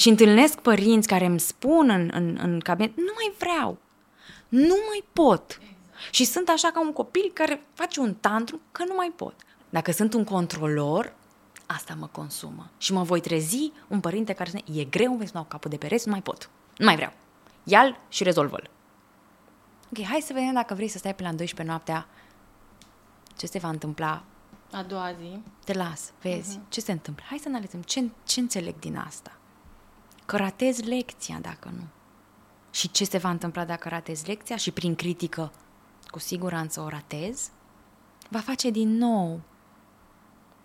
Și întâlnesc părinți care îmi spun în, în, în cabinet, nu mai vreau, nu mai pot. Și sunt așa ca un copil care face un tantrum că nu mai pot. Dacă sunt un controlor, asta mă consumă. Și mă voi trezi un părinte care spune, e greu, vezi, nu capul de pereți, nu mai pot. Nu mai vreau. Ia-l și rezolvă-l. Ok, hai să vedem dacă vrei să stai până la 12 noaptea. Ce se va întâmpla? A doua zi. Te las, vezi, uh-huh. ce se întâmplă. Hai să analizăm ce, ce înțeleg din asta. Că ratez lecția dacă nu. Și ce se va întâmpla dacă ratez lecția și prin critică cu siguranță o ratez, va face din nou.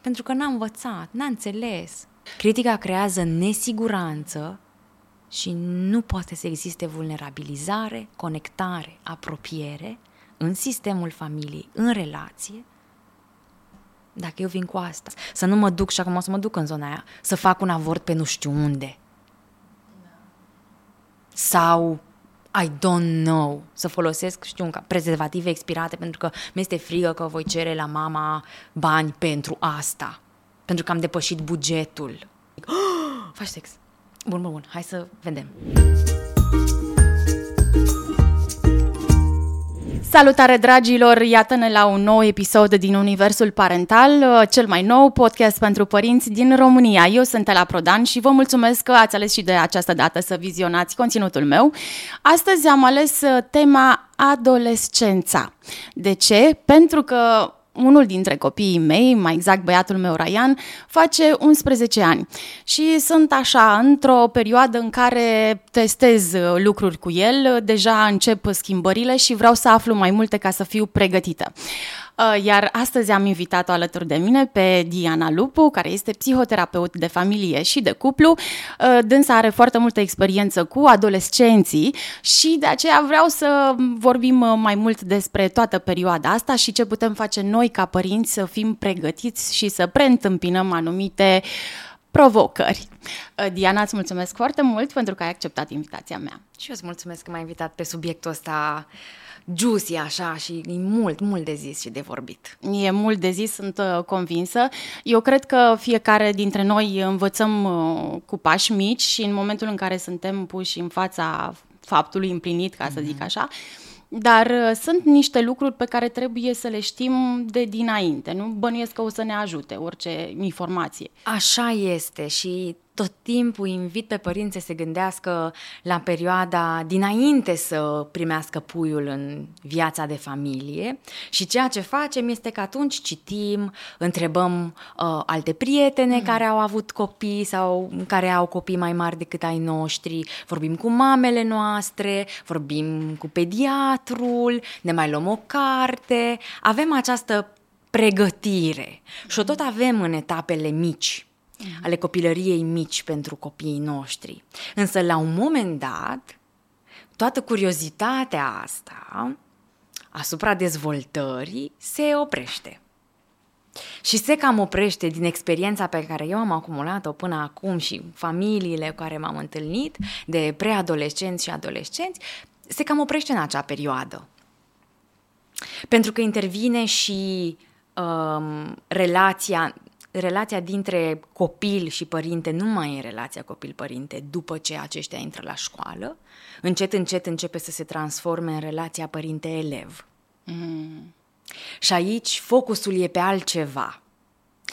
Pentru că n-a învățat, n-a înțeles. Critica creează nesiguranță și nu poate să existe vulnerabilizare, conectare, apropiere în sistemul familiei, în relație, dacă eu vin cu asta. Să nu mă duc și acum o să mă duc în zona aia, să fac un avort pe nu știu unde. Sau I don't know, să folosesc, știu, ca prezervative expirate pentru că mi-este frică că voi cere la mama bani pentru asta. Pentru că am depășit bugetul. Oh, faci sex. Bun, bun, bun, hai să vedem. Salutare dragilor, iată-ne la un nou episod din Universul Parental, cel mai nou podcast pentru părinți din România. Eu sunt Ela Prodan și vă mulțumesc că ați ales și de această dată să vizionați conținutul meu. Astăzi am ales tema adolescența. De ce? Pentru că unul dintre copiii mei, mai exact băiatul meu Ryan, face 11 ani și sunt așa într-o perioadă în care testez lucruri cu el, deja încep schimbările și vreau să aflu mai multe ca să fiu pregătită. Uh, iar astăzi am invitat-o alături de mine pe Diana Lupu, care este psihoterapeut de familie și de cuplu. Uh, dânsa are foarte multă experiență cu adolescenții și de aceea vreau să vorbim uh, mai mult despre toată perioada asta și ce putem face noi ca părinți să fim pregătiți și să preîntâmpinăm anumite provocări. Diana, îți mulțumesc foarte mult pentru că ai acceptat invitația mea. Și eu îți mulțumesc că m-ai invitat pe subiectul ăsta juicy așa și e mult, mult de zis și de vorbit. E mult de zis, sunt uh, convinsă. Eu cred că fiecare dintre noi învățăm uh, cu pași mici și în momentul în care suntem puși în fața faptului împlinit, ca să zic mhm. așa, dar uh, sunt niște lucruri pe care trebuie să le știm de dinainte. Nu bănuiesc că o să ne ajute orice informație. Așa este și tot timpul invit pe părinți să se gândească la perioada dinainte să primească puiul în viața de familie și ceea ce facem este că atunci citim, întrebăm uh, alte prietene mm. care au avut copii sau care au copii mai mari decât ai noștri, vorbim cu mamele noastre, vorbim cu pediatrul, ne mai luăm o carte, avem această pregătire și o tot avem în etapele mici mm. Ale copilăriei mici pentru copiii noștri. Însă, la un moment dat, toată curiozitatea asta asupra dezvoltării se oprește. Și se cam oprește din experiența pe care eu am acumulat-o până acum și familiile cu care m-am întâlnit, de preadolescenți și adolescenți, se cam oprește în acea perioadă. Pentru că intervine și um, relația relația dintre copil și părinte nu mai e relația copil-părinte după ce aceștia intră la școală. Încet, încet începe să se transforme în relația părinte-elev. Mm. Și aici focusul e pe altceva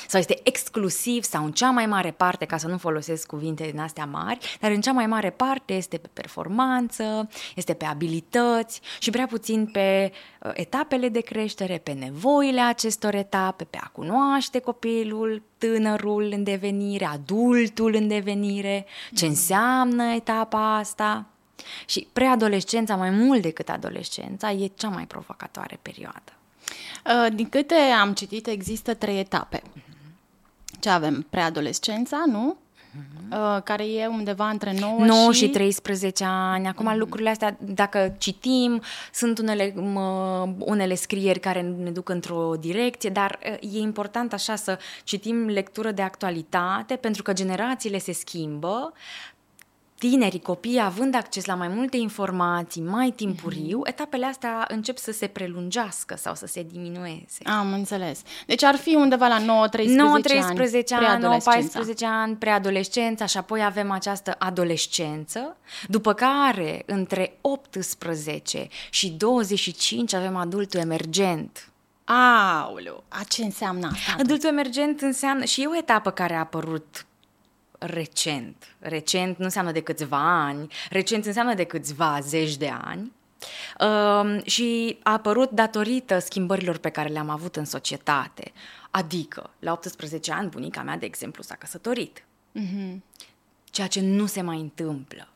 sau este exclusiv sau în cea mai mare parte, ca să nu folosesc cuvinte din astea mari, dar în cea mai mare parte este pe performanță, este pe abilități și prea puțin pe uh, etapele de creștere, pe nevoile acestor etape, pe a cunoaște copilul, tânărul în devenire, adultul în devenire, ce mm. înseamnă etapa asta. Și preadolescența, mai mult decât adolescența, e cea mai provocatoare perioadă. Uh, din câte am citit, există trei etape. Ce avem? Preadolescența, nu? Uh, care e undeva între 9, 9 și... și 13 ani. Acum mm-hmm. lucrurile astea, dacă citim, sunt unele, mă, unele scrieri care ne duc într-o direcție, dar uh, e important așa să citim lectură de actualitate, pentru că generațiile se schimbă, tinerii, copiii, având acces la mai multe informații mai timpuriu, mm-hmm. etapele astea încep să se prelungească sau să se diminueze. Am înțeles. Deci ar fi undeva la 9-13 ani, 9-13 ani, ani, preadolescența și apoi avem această adolescență, după care între 18 și 25 avem adultul emergent. Aoleu, a ce înseamnă asta? Adultul emergent înseamnă și e o etapă care a apărut recent. Recent nu înseamnă de câțiva ani, recent înseamnă de câțiva zeci de ani. Uh, și a apărut datorită schimbărilor pe care le-am avut în societate. Adică, la 18 ani, bunica mea, de exemplu, s-a căsătorit. Mm-hmm. Ceea ce nu se mai întâmplă.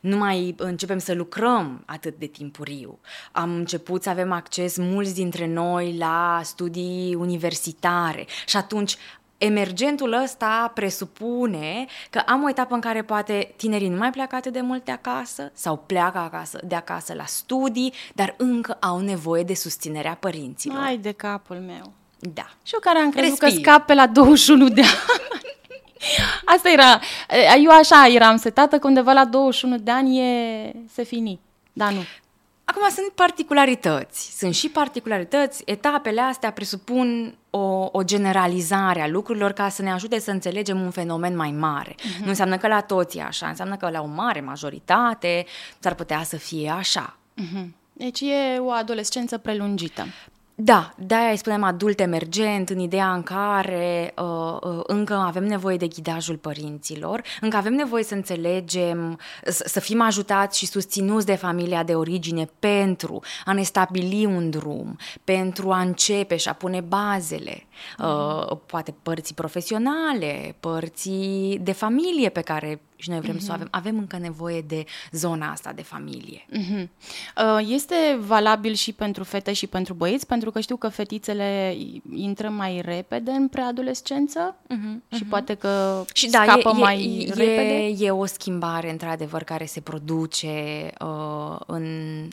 Nu mai începem să lucrăm atât de timpuriu. Am început să avem acces mulți dintre noi la studii universitare și atunci emergentul ăsta presupune că am o etapă în care poate tinerii nu mai pleacă atât de mult de acasă sau pleacă acasă, de acasă la studii, dar încă au nevoie de susținerea părinților. Mai de capul meu. Da. Și eu care am crezut Respir. că scap pe la 21 de ani. Asta era, eu așa eram setată că undeva la 21 de ani e se fini. Da, nu. Acum sunt particularități. Sunt și particularități. Etapele astea presupun o, o generalizare a lucrurilor ca să ne ajute să înțelegem un fenomen mai mare. Uh-huh. Nu înseamnă că la toți e așa, înseamnă că la o mare majoritate s-ar putea să fie așa. Uh-huh. Deci e o adolescență prelungită. Da, de-aia îi spunem adult emergent, în ideea în care uh, uh, încă avem nevoie de ghidajul părinților, încă avem nevoie să înțelegem, să, să fim ajutați și susținuți de familia de origine pentru a ne stabili un drum, pentru a începe și a pune bazele, uh, poate părții profesionale, părții de familie pe care și noi vrem uh-huh. să o mhm. avem. Avem încă nevoie de zona asta de familie. Uh-huh. Este valabil și pentru fete și pentru băieți, pentru că știu că fetițele intră mai repede în preadolescență uh-huh. și uh-huh. poate că și da, scapă e, mai e, repede. E o schimbare, într-adevăr, care se produce uh, în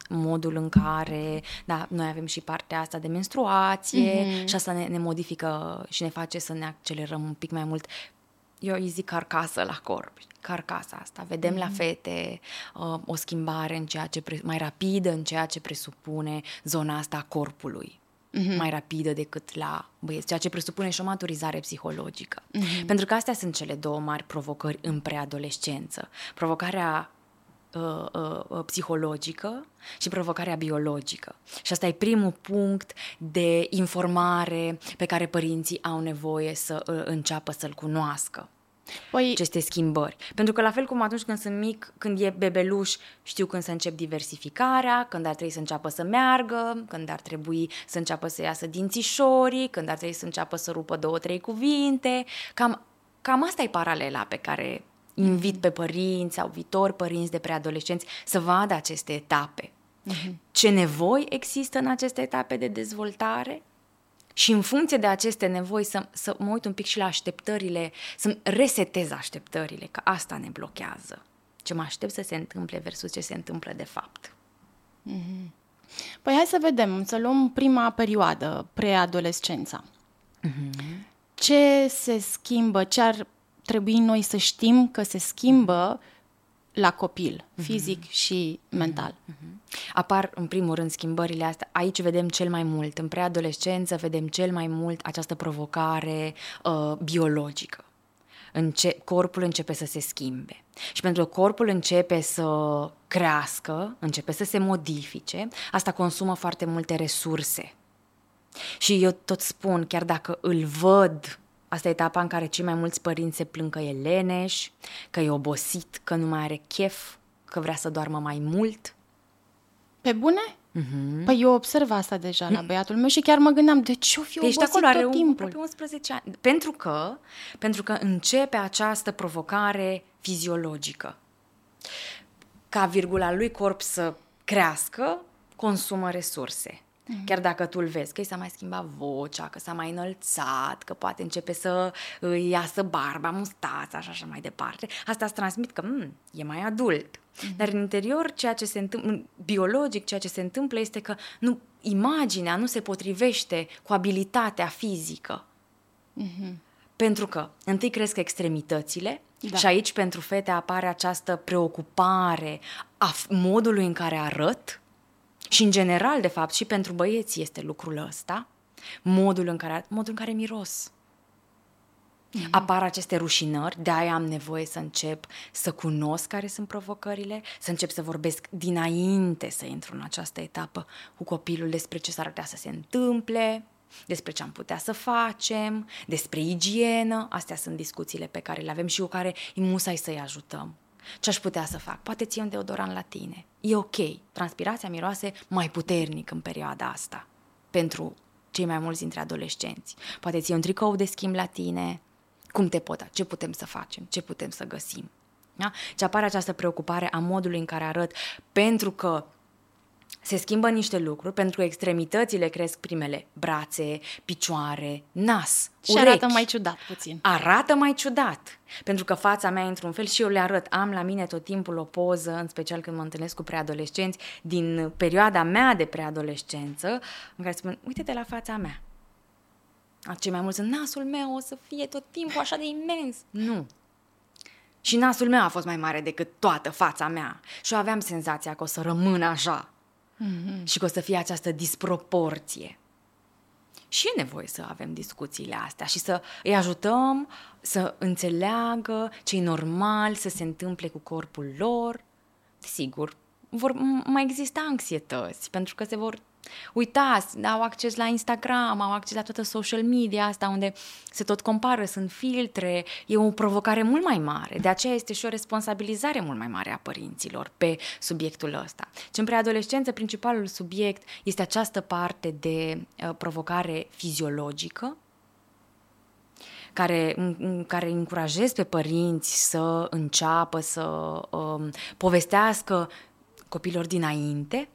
modul în care, da, noi avem și partea asta de menstruație uh-huh. și asta ne, ne modifică și ne face să ne accelerăm un pic mai mult eu îi zic carcasă la corp, carcasa asta. Vedem mm-hmm. la mhm. fete uh, o schimbare în ceea ce pre- mai rapidă în ceea ce presupune zona asta a corpului. Mm-hmm. mai rapidă decât la băieți, ceea ce presupune și o maturizare psihologică. Mm-hmm. Pentru că astea sunt cele două mari provocări în preadolescență. Provocarea uh, uh, uh psihologică și provocarea biologică. Și asta e primul punct de informare pe care părinții au nevoie să uh, înceapă să-l cunoască păi... aceste schimbări. Pentru că la fel cum atunci când sunt mic, când e bebeluș, știu când să încep diversificarea, când ar trebui să înceapă să meargă, când ar trebui să înceapă să iasă dințișorii, când ar trebui să înceapă să rupă două, trei cuvinte. Cam, cam asta e paralela pe care invit pe părinți sau viitori părinți de preadolescenți să vadă aceste etape. Uh-huh. Ce nevoi există în aceste etape de dezvoltare și în funcție de aceste nevoi să, să mă uit un pic și la așteptările, să resetez așteptările, că asta ne blochează. Ce mă aștept să se întâmple versus ce se întâmplă de fapt. Mm-hmm. Păi hai să vedem, să luăm prima perioadă, preadolescența. Mm-hmm. Ce se schimbă, ce ar trebui noi să știm că se schimbă la copil, mhm. fizic mm-hmm. și mental. Mm-hmm. Apar, în primul rând, schimbările astea. Aici vedem cel mai mult. În preadolescență vedem cel mai mult această provocare uh, biologică. Înce- corpul începe să se schimbe. Și pentru că corpul începe să crească, începe să se modifice, asta consumă foarte multe resurse. Și eu tot spun, chiar dacă îl văd Asta e etapa în care cei mai mulți părinți se plâng că e leneș, că e obosit, că nu mai are chef, că vrea să doarmă mai mult. Pe bune? Mm-hmm. Păi eu observ asta deja la băiatul meu și chiar mă gândeam, de ce o fi obosit Ești acolo, tot are timpul? Un, 11 ani. Pentru că, pentru că începe această provocare fiziologică. Ca virgula lui corp să crească, consumă resurse. Mm. Chiar dacă tu îl vezi că i s-a mai schimbat vocea, că s-a mai înălțat, că poate începe să îi iasă barba, mustața și așa mai departe, asta îți transmit că mm, e mai adult. Mm. Dar în interior, ceea ce se întâmplă, biologic, ceea ce se întâmplă este că nu, imaginea nu se potrivește cu abilitatea fizică. Mm-hmm. Pentru că întâi cresc extremitățile, Da. Și aici pentru fete apare această preocupare a modului în care arăt și în general, de fapt, și pentru băieți este lucrul ăsta, modul în care, modul în care miros. Mm-hmm. Apar aceste rușinări, de aia am nevoie să încep să cunosc care sunt provocările, să încep să vorbesc dinainte să intru în această etapă cu copilul despre ce s-ar putea să se întâmple, despre ce am putea să facem, despre igienă. Astea sunt discuțiile pe care le avem și cu care e musai să-i ajutăm. Ce aș putea să fac? Poate ții un deodorant la tine. E ok. Transpirația miroase mai puternic în perioada asta pentru cei mai mulți dintre adolescenți. Poate ții un tricou de schimb la tine. Cum te pot? Ce putem să facem? Ce putem să găsim? Da? Ce apare această preocupare a modului în care arăt, pentru că se schimbă niște lucruri pentru că extremitățile cresc primele, brațe, picioare, nas, Și urechi. arată mai ciudat puțin. Arată mai ciudat, pentru că fața mea într-un fel și eu le arăt. Am la mine tot timpul o poză, în special când mă întâlnesc cu preadolescenți, din perioada mea de preadolescență, în care spun, uite-te la fața mea. Cei mai mulți, nasul meu o să fie tot timpul așa de imens. Nu, și nasul meu a fost mai mare decât toată fața mea. Și eu aveam senzația că o să rămână așa mm-hmm. și că o să fie această disproporție. Și e nevoie să avem discuțiile astea și să îi ajutăm să înțeleagă ce e normal să se întâmple cu corpul lor. Sigur, vor mai exista anxietăți, pentru că se vor Uitați, au acces la Instagram, au acces la toată social media asta unde se tot compară, sunt filtre, e o provocare mult mai mare. De aceea este și o responsabilizare mult mai mare a părinților pe subiectul ăsta. Și în preadolescență, principalul subiect este această parte de uh, provocare fiziologică, care, în, care încurajez pe părinți să înceapă să um, povestească copilor dinainte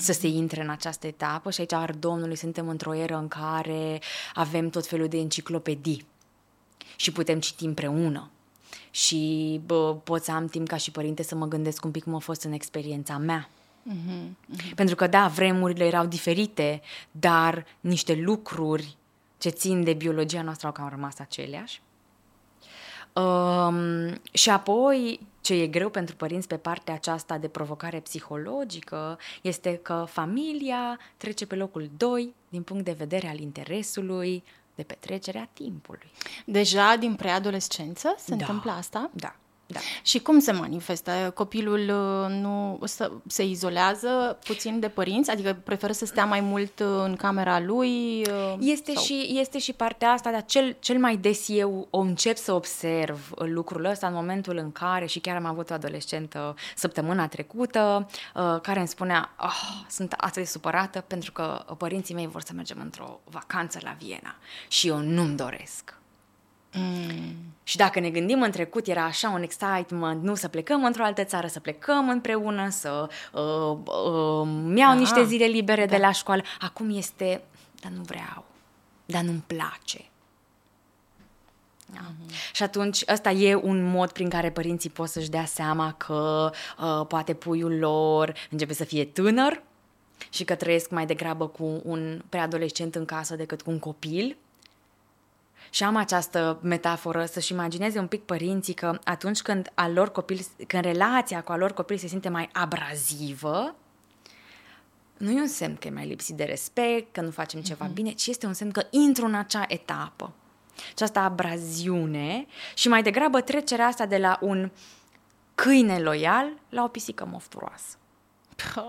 să se intre în această etapă și aici, ar Domnului, suntem într-o eră în care avem tot felul de enciclopedii și putem citi împreună. Și bă, pot să am timp ca și părinte să mă gândesc un pic cum a fost în experiența mea. Mm-hmm, mm-hmm. Pentru că, da, vremurile erau diferite, dar niște lucruri ce țin de biologia noastră au cam rămas aceleași. Um, și apoi, ce e greu pentru părinți pe partea aceasta de provocare psihologică este că familia trece pe locul 2 din punct de vedere al interesului de petrecerea timpului. Deja din preadolescență se da, întâmplă asta? Da. Da. Și cum se manifestă? Copilul uh, nu se izolează puțin de părinți? Adică preferă să stea mai mult uh, în camera lui? Uh, este, sau? și, este și partea asta, dar cel, cel mai des eu o încep să observ lucrul ăsta în momentul în care, și chiar am avut o adolescentă săptămâna trecută, care îmi spunea, oh, sunt atât de supărată pentru că părinții mei vor să mergem într-o vacanță la Viena și eu nu-mi doresc. Mm. Și dacă ne gândim în trecut, era așa un excitement, nu să plecăm într-o altă țară, să plecăm împreună, să uh, uh, mi-au niște zile libere da. de la școală. Acum este, dar nu vreau, dar nu-mi place. Da. Mm-hmm. Și atunci ăsta e un mod prin care părinții pot să-și dea seama că uh, poate puiul lor începe să fie tânăr și că trăiesc mai degrabă cu un preadolescent în casă decât cu un copil și am această metaforă să-și imagineze un pic părinții că atunci când, al lor copil, când relația cu al lor copil se simte mai abrazivă, nu e un semn că e mai lipsit de respect, că nu facem ceva mm-hmm. bine, ci este un semn că intru în acea etapă. Această abraziune și mai degrabă trecerea asta de la un câine loial la o pisică mofturoasă.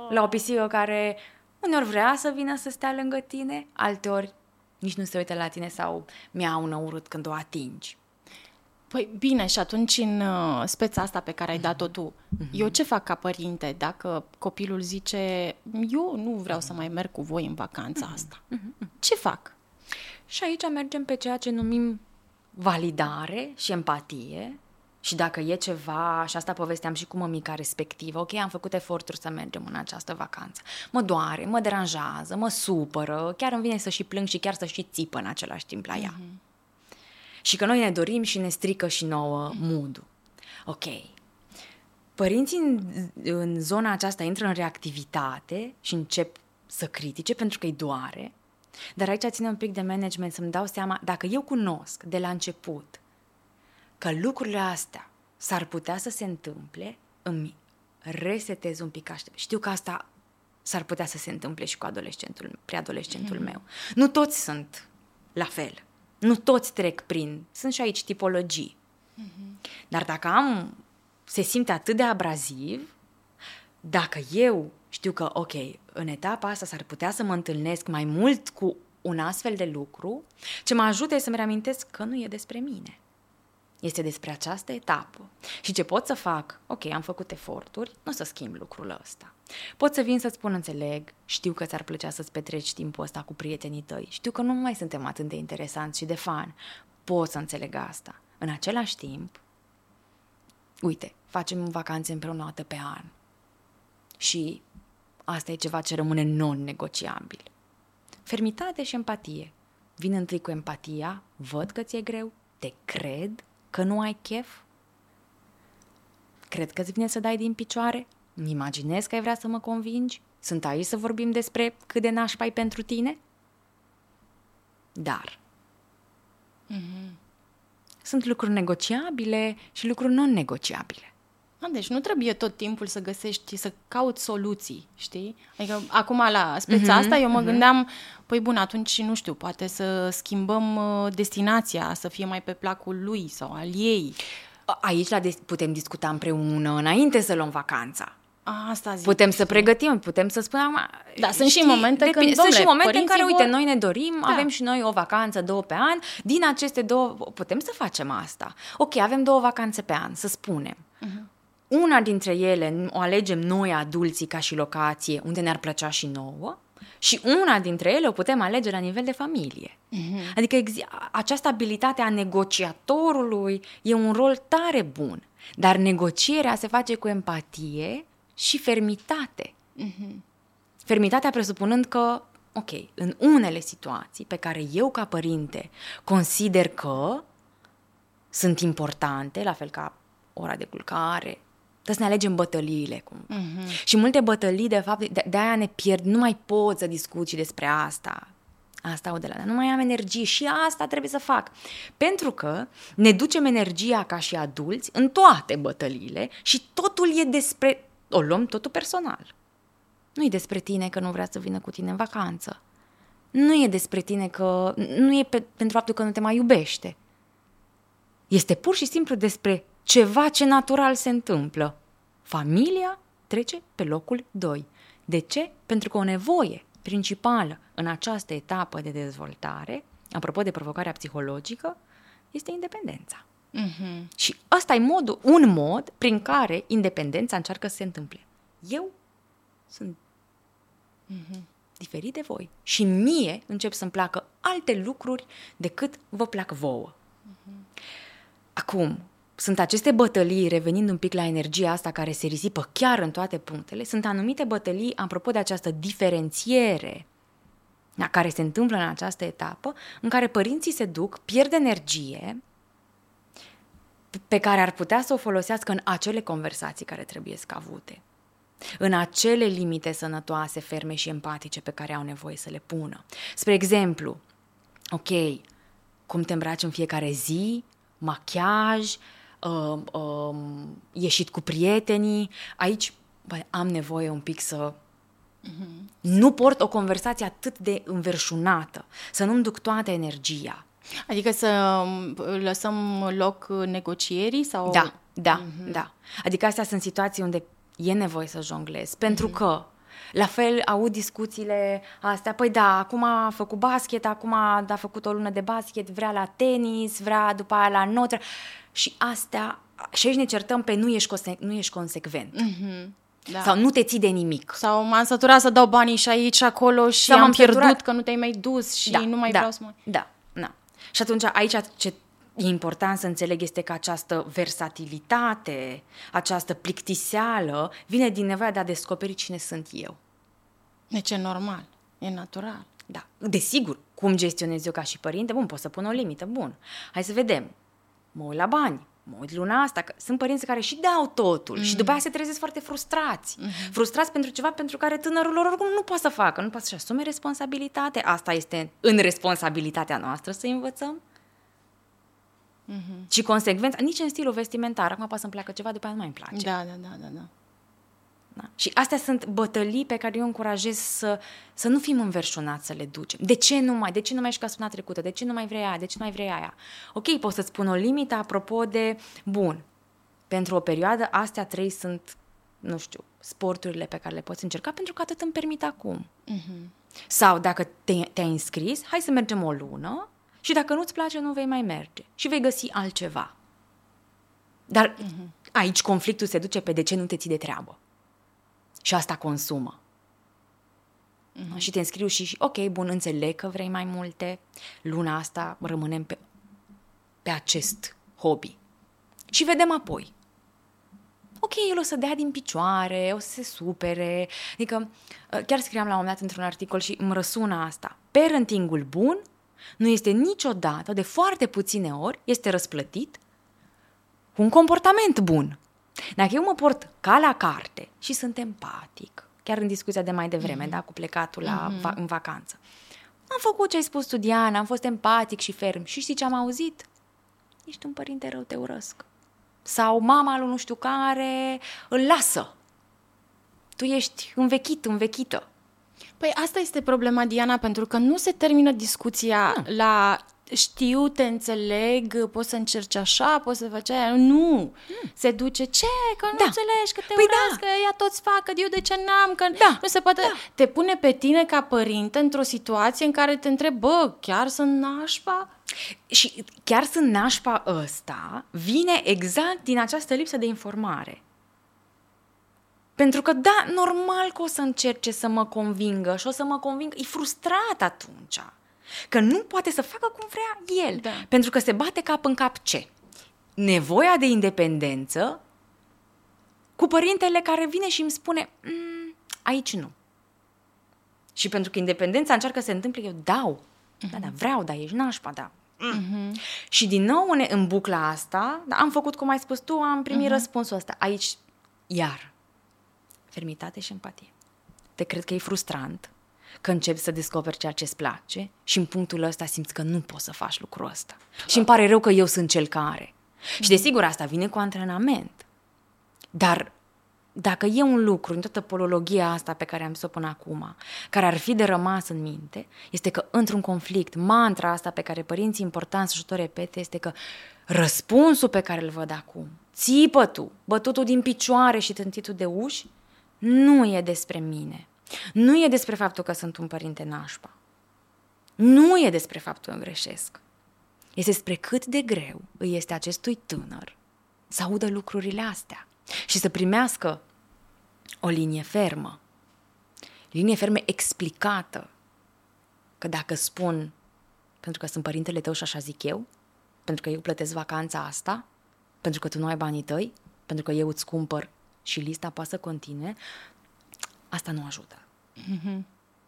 La o pisică care uneori vrea să vină să stea lângă tine, alteori nici nu se uită la tine sau mi-au urât când o atingi. Păi bine, și atunci în uh, speța asta pe care ai dat-o tu, mm-hmm. eu ce fac ca părinte dacă copilul zice eu nu vreau să mai merg cu voi în vacanța mm-hmm. asta? Mm-hmm. Ce fac? Și aici mergem pe ceea ce numim validare și empatie, și dacă e ceva, și asta povesteam și cu mămica respectivă, ok, am făcut eforturi să mergem în această vacanță. Mă doare, mă deranjează, mă supără, chiar îmi vine să și plâng și chiar să și țipă în același timp la ea. Mm-hmm. Și că noi ne dorim și ne strică și nouă mood Ok. Părinții în, în zona aceasta intră în reactivitate și încep să critique pentru că îi doare, dar aici ține un pic de management să-mi dau seama, dacă eu cunosc de la început că lucrurile astea s-ar putea să se întâmple, îmi resetez un pic aștept. Știu că asta s-ar putea să se întâmple și cu adolescentul, preadolescentul mm-hmm. meu. Nu toți sunt la fel. Nu toți trec prin. Sunt și aici tipologii. Mm-hmm. Dar dacă am, se simte atât de abraziv, dacă eu știu că, ok, în etapa asta s-ar putea să mă întâlnesc mai mult cu un astfel de lucru, ce mă ajută să-mi reamintesc că nu e despre mine. Este despre această etapă. Și ce pot să fac? Ok, am făcut eforturi, nu o să schimb lucrul ăsta. Pot să vin să-ți spun, înțeleg, știu că ți-ar plăcea să-ți petreci timpul ăsta cu prietenii tăi, știu că nu mai suntem atât de interesanți și de fan. Pot să înțeleg asta. În același timp, uite, facem vacanțe împreună o dată pe an. Și asta e ceva ce rămâne non-negociabil. Fermitate și empatie. Vin întâi cu empatia, văd că ți-e greu, te cred că nu ai chef? Cred că îți vine să dai din picioare? Îmi imaginez că ai vrea să mă convingi? Sunt aici să vorbim despre cât de nașpa pentru tine? Dar mm-hmm. sunt lucruri negociabile și lucruri non-negociabile. A, deci nu trebuie tot timpul să găsești, să cauți soluții, știi? Adică acum la speța mm-hmm, asta eu mă mm-hmm. gândeam, păi bun, atunci nu știu, poate să schimbăm uh, destinația, să fie mai pe placul lui sau al ei. Aici la des- putem discuta împreună înainte să luăm vacanța. Asta zic. Putem să pregătim, putem să spunem... Da, sunt și momente când, domnule, Sunt și momente în care, vor... uite, noi ne dorim, da. avem și noi o vacanță, două pe an, din aceste două, putem să facem asta. Ok, avem două vacanțe pe an, să spunem. Uh-huh. Una dintre ele o alegem noi, adulții, ca și locație, unde ne-ar plăcea și nouă, și una dintre ele o putem alege la nivel de familie. Mm-hmm. Adică această abilitate a negociatorului e un rol tare bun, dar negocierea se face cu empatie și fermitate. Mm-hmm. Fermitatea presupunând că, ok, în unele situații pe care eu ca părinte consider că sunt importante, la fel ca ora de culcare, Trebuie să ne alegem bătăliile. Cum. Uh-huh. Și multe bătălii, de fapt, de, de aia ne pierd. Nu mai pot să discuți despre asta. Asta o de la. Nu mai am energie și asta trebuie să fac. Pentru că ne ducem energia ca și adulți în toate bătăliile și totul e despre... O luăm totul personal. Nu e despre tine că nu vrea să vină cu tine în vacanță. Nu e despre tine că... Nu e pe, pentru faptul că nu te mai iubește. Este pur și simplu despre ceva ce natural se întâmplă. Familia trece pe locul 2. De ce? Pentru că o nevoie principală în această etapă de dezvoltare, apropo de provocarea psihologică, este independența. Mm-hmm. Și ăsta e modul, un mod prin care independența încearcă să se întâmple. Eu sunt mm-hmm. diferit de voi și mie încep să-mi placă alte lucruri decât vă plac vouă. Mm-hmm. Acum, sunt aceste bătălii, revenind un pic la energia asta care se risipă chiar în toate punctele, sunt anumite bătălii, apropo de această diferențiere care se întâmplă în această etapă, în care părinții se duc, pierd energie pe care ar putea să o folosească în acele conversații care trebuie să avute, în acele limite sănătoase, ferme și empatice pe care au nevoie să le pună. Spre exemplu, ok, cum te îmbraci în fiecare zi, machiaj, uh, uh, ieșit cu prietenii. Aici bă, am nevoie un pic să uh-huh. nu port o conversație atât de înverșunată, să nu-mi duc toată energia. Adică să um, lăsăm loc negocierii sau... Da, da, uh-huh. da. Adică astea sunt situații unde e nevoie să jonglez, pentru uh-huh. că la fel aud discuțiile astea, păi da, acum a făcut basket, acum a făcut o lună de basket, vrea la tenis, vrea după aia la notă și astea, și aici ne certăm pe nu ești, conse- nu ești consecvent. Mm-hmm. Da. Sau nu te ții de nimic. Sau m-am săturat să dau banii și aici și acolo și Sau am pierdut săturat. că nu te-ai mai dus și da, nu mai da, vreau să mă... Da, da. Și atunci aici ce e important să înțeleg este că această versatilitate, această plictiseală vine din nevoia de a descoperi cine sunt eu. Deci e normal, e natural. Da, desigur, cum gestionez eu ca și părinte? Bun, pot să pun o limită, bun. Hai să vedem mă uit la bani, mă uit luna asta, că sunt părinți care și dau totul mm-hmm. și după aia se trezesc foarte frustrați. Mm-hmm. Frustrați pentru ceva pentru care tânărul lor oricum nu poate să facă, nu poate să-și asume responsabilitate. Asta este în responsabilitatea noastră să învățăm. Mm-hmm. Și consecvența, nici în stilul vestimentar, acum poate să-mi placă ceva, după aia nu mai îmi place. Da, da, da, da, da. Da? Și astea sunt bătălii pe care eu încurajez să, să nu fim înverșunați să le ducem. De ce nu mai? De ce nu mai ești ca săptămâna trecută? De ce nu mai vrei aia? De ce nu mai vrei aia? Ok, pot să-ți spun o limită apropo de, bun, pentru o perioadă astea trei sunt, nu știu, sporturile pe care le poți încerca pentru că atât îmi permit acum. Uh-huh. Sau dacă te, te-ai înscris, hai să mergem o lună și dacă nu-ți place, nu vei mai merge și vei găsi altceva. Dar uh-huh. aici conflictul se duce pe de ce nu te ții de treabă. Și asta consumă. Uh-huh. Și te înscriu și, și, ok, bun, înțeleg că vrei mai multe. Luna asta rămânem pe, pe acest hobby. Și vedem apoi. Ok, el o să dea din picioare, o să se supere. Adică, ă, chiar scriam la un moment dat într-un articol și îmi răsună asta. Parentingul bun nu este niciodată, de foarte puține ori, este răsplătit cu un comportament bun. Dacă eu mă port ca la carte și sunt empatic, chiar în discuția de mai devreme, mm-hmm. da, cu plecatul la, mm-hmm. va, în vacanță, am făcut ce ai spus tu, Diana, am fost empatic și ferm și știi ce am auzit? Ești un părinte rău, te urăsc. Sau mama lui nu știu care îl lasă. Tu ești învechit, învechită. Păi asta este problema, Diana, pentru că nu se termină discuția nu. la știu, te înțeleg, poți să încerci așa, poți să faci aia. Nu! Hmm. Se duce, ce? Că nu da. înțelegi, că te păi urăsc, da. că ea toți fac, că eu de ce n-am, că da. nu se poate... Da. Te pune pe tine ca părinte într-o situație în care te întreb, bă, chiar sunt nașpa? Și chiar sunt nașpa ăsta vine exact din această lipsă de informare. Pentru că, da, normal că o să încerce să mă convingă și o să mă convingă. E frustrat atunci. Că nu poate să facă cum vrea el. Da. Pentru că se bate cap în cap ce? Nevoia de independență cu părintele care vine și îmi spune mm, aici nu. Și pentru că independența încearcă să se întâmple, eu dau. Uh-huh. Da, da, vreau, da, ești nașpa, da. Uh-huh. Și din nou în bucla asta, da, am făcut cum ai spus tu, am primit uh-huh. răspunsul ăsta. Aici, iar, fermitate și empatie. Te cred că e frustrant, că începi să descoperi ceea ce îți place și în punctul ăsta simți că nu poți să faci lucrul ăsta. Și îmi pare rău că eu sunt cel care. Și desigur asta vine cu antrenament. Dar dacă e un lucru în toată polologia asta pe care am zis-o până acum, care ar fi de rămas în minte, este că într-un conflict, mantra asta pe care părinții importanți și o repete este că răspunsul pe care îl văd acum, țipătul, bătutul din picioare și tântitul de uși, nu e despre mine. Nu e despre faptul că sunt un părinte nașpa. Nu e despre faptul că greșesc. Este despre cât de greu îi este acestui tânăr să audă lucrurile astea și să primească o linie fermă. Linie fermă explicată. Că dacă spun, pentru că sunt părintele tău și așa zic eu, pentru că eu plătesc vacanța asta, pentru că tu nu ai banii tăi, pentru că eu îți cumpăr și lista poate să continue, asta nu ajută. Mm-hmm.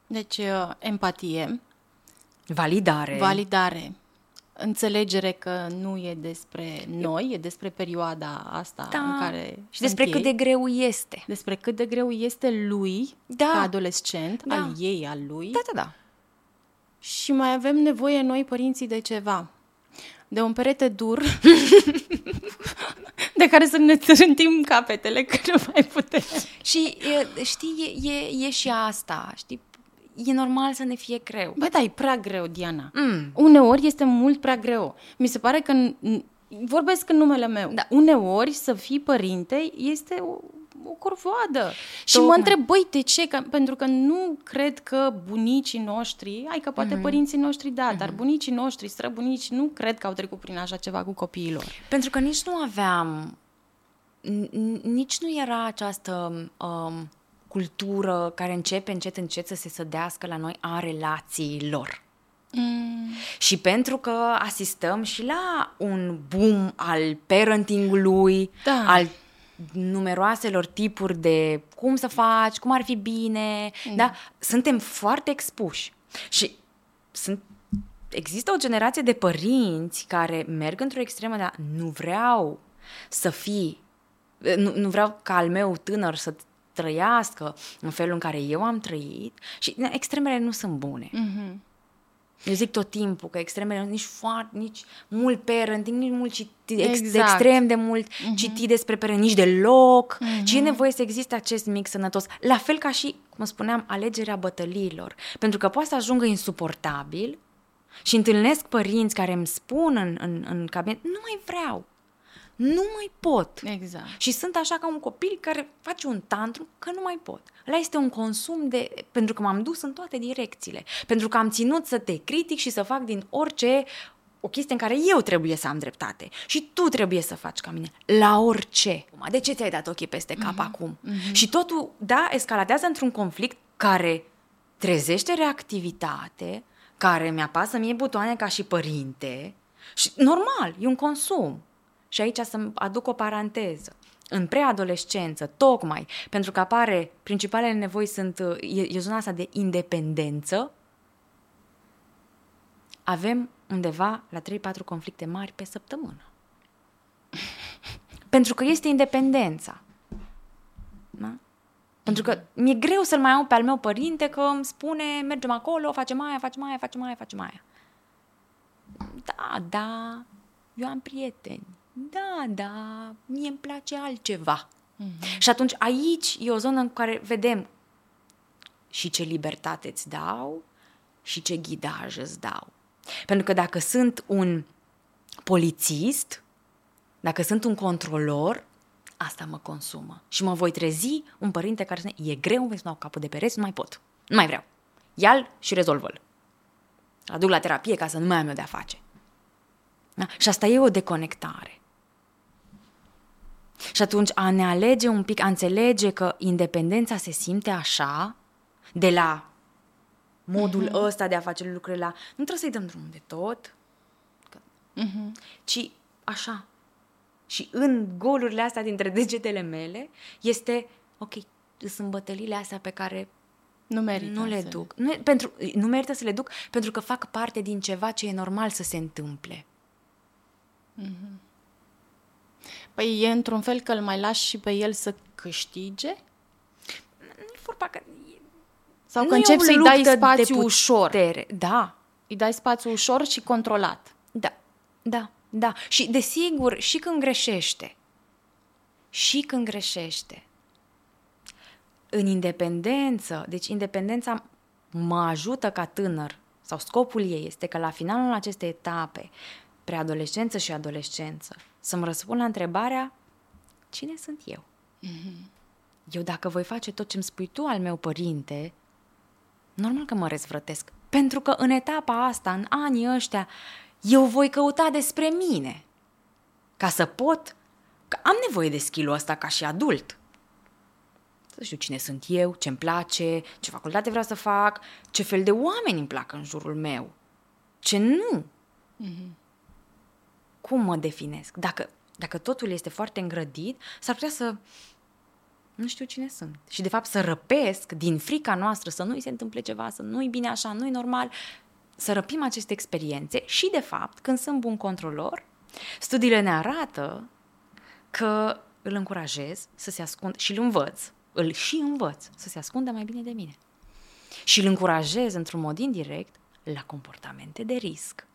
Deci, uh, empatie. Validare. Validare. Înțelegere că nu e despre noi, e despre perioada asta da. în care Și despre ei. cât de greu este. Despre cât de greu este lui, da. ca adolescent, da. al ei, al lui. Da, da, da. Și mai avem nevoie noi, părinții, de ceva. De un perete dur de care să ne trântim capetele că nu mai putem. Și știi, e, e, e și asta, știi? E normal să ne fie greu. Bă, da, e prea greu, Diana. Mm. Uneori este mult prea greu. Mi se pare că vorbesc în numele meu. Da. Uneori să fii părinte este o, o corvoadă. Și mă întreb, băi, de ce? Că, pentru că nu cred că bunicii noștri, ai că poate mm-hmm. părinții noștri da, mm-hmm. dar bunicii noștri, străbunici, nu cred că au trecut prin așa ceva cu copiilor. Pentru că nici nu aveam, nici nu era această um, cultură care începe încet, încet să se sădească la noi a relațiilor. Mm. Și pentru că asistăm și la un boom al parentingului, da. al numeroaselor tipuri de cum să faci, cum ar fi bine, mm. da? Suntem foarte expuși. Și sunt există o generație de părinți care merg într-o extremă, dar nu vreau să fii, nu, nu vreau ca al meu tânăr să trăiască în felul în care eu am trăit și extremele nu sunt bune. Mm-hmm. Eu zic tot timpul că extremele, nici foarte, nici mult parenting, nici mult citit, ex, Exact. extrem de mult Mhm. citit despre părere, nici deloc, ci e nevoie să existe acest mix sănătos. La fel ca și, cum spuneam, alegerea bătăliilor. Pentru că poate să ajungă insuportabil și întâlnesc părinți care îmi spun în, în, în cabinet, nu mai vreau, nu mai pot. Exact. Și sunt așa ca un copil care face un tantrum că nu mai pot. Ăla este un consum de... Pentru că m-am dus în toate direcțiile. Pentru că am ținut să te critic și să fac din orice o chestie în care eu trebuie să am dreptate. Și tu trebuie să faci ca mine. La orice. De ce ți-ai dat ochii peste cap mm-hmm. acum? Mm-hmm. Și totul, da, escaladează într-un conflict care trezește reactivitate, care mi-apasă mie butoane ca și părinte. Și normal, e un consum. Și aici să aduc o paranteză. În preadolescență, tocmai pentru că apare, principalele nevoi sunt, e, e zona asta de independență, avem undeva la 3-4 conflicte mari pe săptămână. pentru că este independența. Da? Pentru că mi-e greu să-l mai au pe al meu părinte că îmi spune mergem acolo, facem aia, facem aia, facem aia, facem aia. Da, da, eu am prieteni. Da, da, mie îmi place altceva. Mm-hmm. Și atunci aici e o zonă în care vedem și ce libertate îți dau și ce ghidaj îți dau. Pentru că dacă sunt un polițist, dacă sunt un controlor, asta mă consumă. Și mă voi trezi un părinte care spune, e greu, vei să dau capul de pereți, nu mai pot. Nu mai vreau. Ia-l și rezolvă-l. Aduc la terapie ca să nu mai am eu de-a face. Da? Și asta e o deconectare. Și atunci a ne alege un pic, a înțelege că independența se simte așa, de la modul uh-huh. ăsta de a face lucrurile la... Nu trebuie să-i dăm drumul de tot, că, uh-huh. ci așa. Și în golurile astea dintre degetele mele este, ok, sunt bătăliile astea pe care Nu merită. nu le să- duc. Nu, pentru, nu merită să le duc pentru că fac parte din ceva ce e normal să se întâmple. Păi e într-un fel că îl mai lași și pe el să câștige? Nu e vorba că... Sau nu că e începi o să-i dai luptă de spațiu ușor? putere. Da, Îi dai spațiu ușor și controlat. Da, da, da. Și desigur, și când greșește, și când greșește, în independență, deci independența mă ajută ca tânăr, sau scopul ei este că la finalul acestei etape, preadolescență și adolescență, să-mi răspund la întrebarea cine sunt eu? Eu dacă voi face tot ce-mi spui tu al meu părinte, normal că mă răzvrătesc. Pentru că în etapa asta, în anii ăștia, eu voi căuta despre mine. Ca să pot, că am nevoie de skill-ul ăsta ca și adult. Să știu cine sunt eu, ce-mi place, ce facultate vreau să fac, ce fel de oameni îmi plac în jurul meu, ce nu. Cum mă definesc? Dacă, dacă totul este foarte îngrădit, s-ar putea să nu știu cine sunt. Și de fapt să răpesc din frica noastră să nu-i se întâmple ceva, să nu-i bine așa, nu-i normal, să răpim aceste experiențe și de fapt, când sunt bun controlor, studiile ne arată că îl încurajez să se ascundă și îl învăț, îl și învăț să se ascundă mai bine de mine. Și îl încurajez într-un mod indirect la comportamente de risc.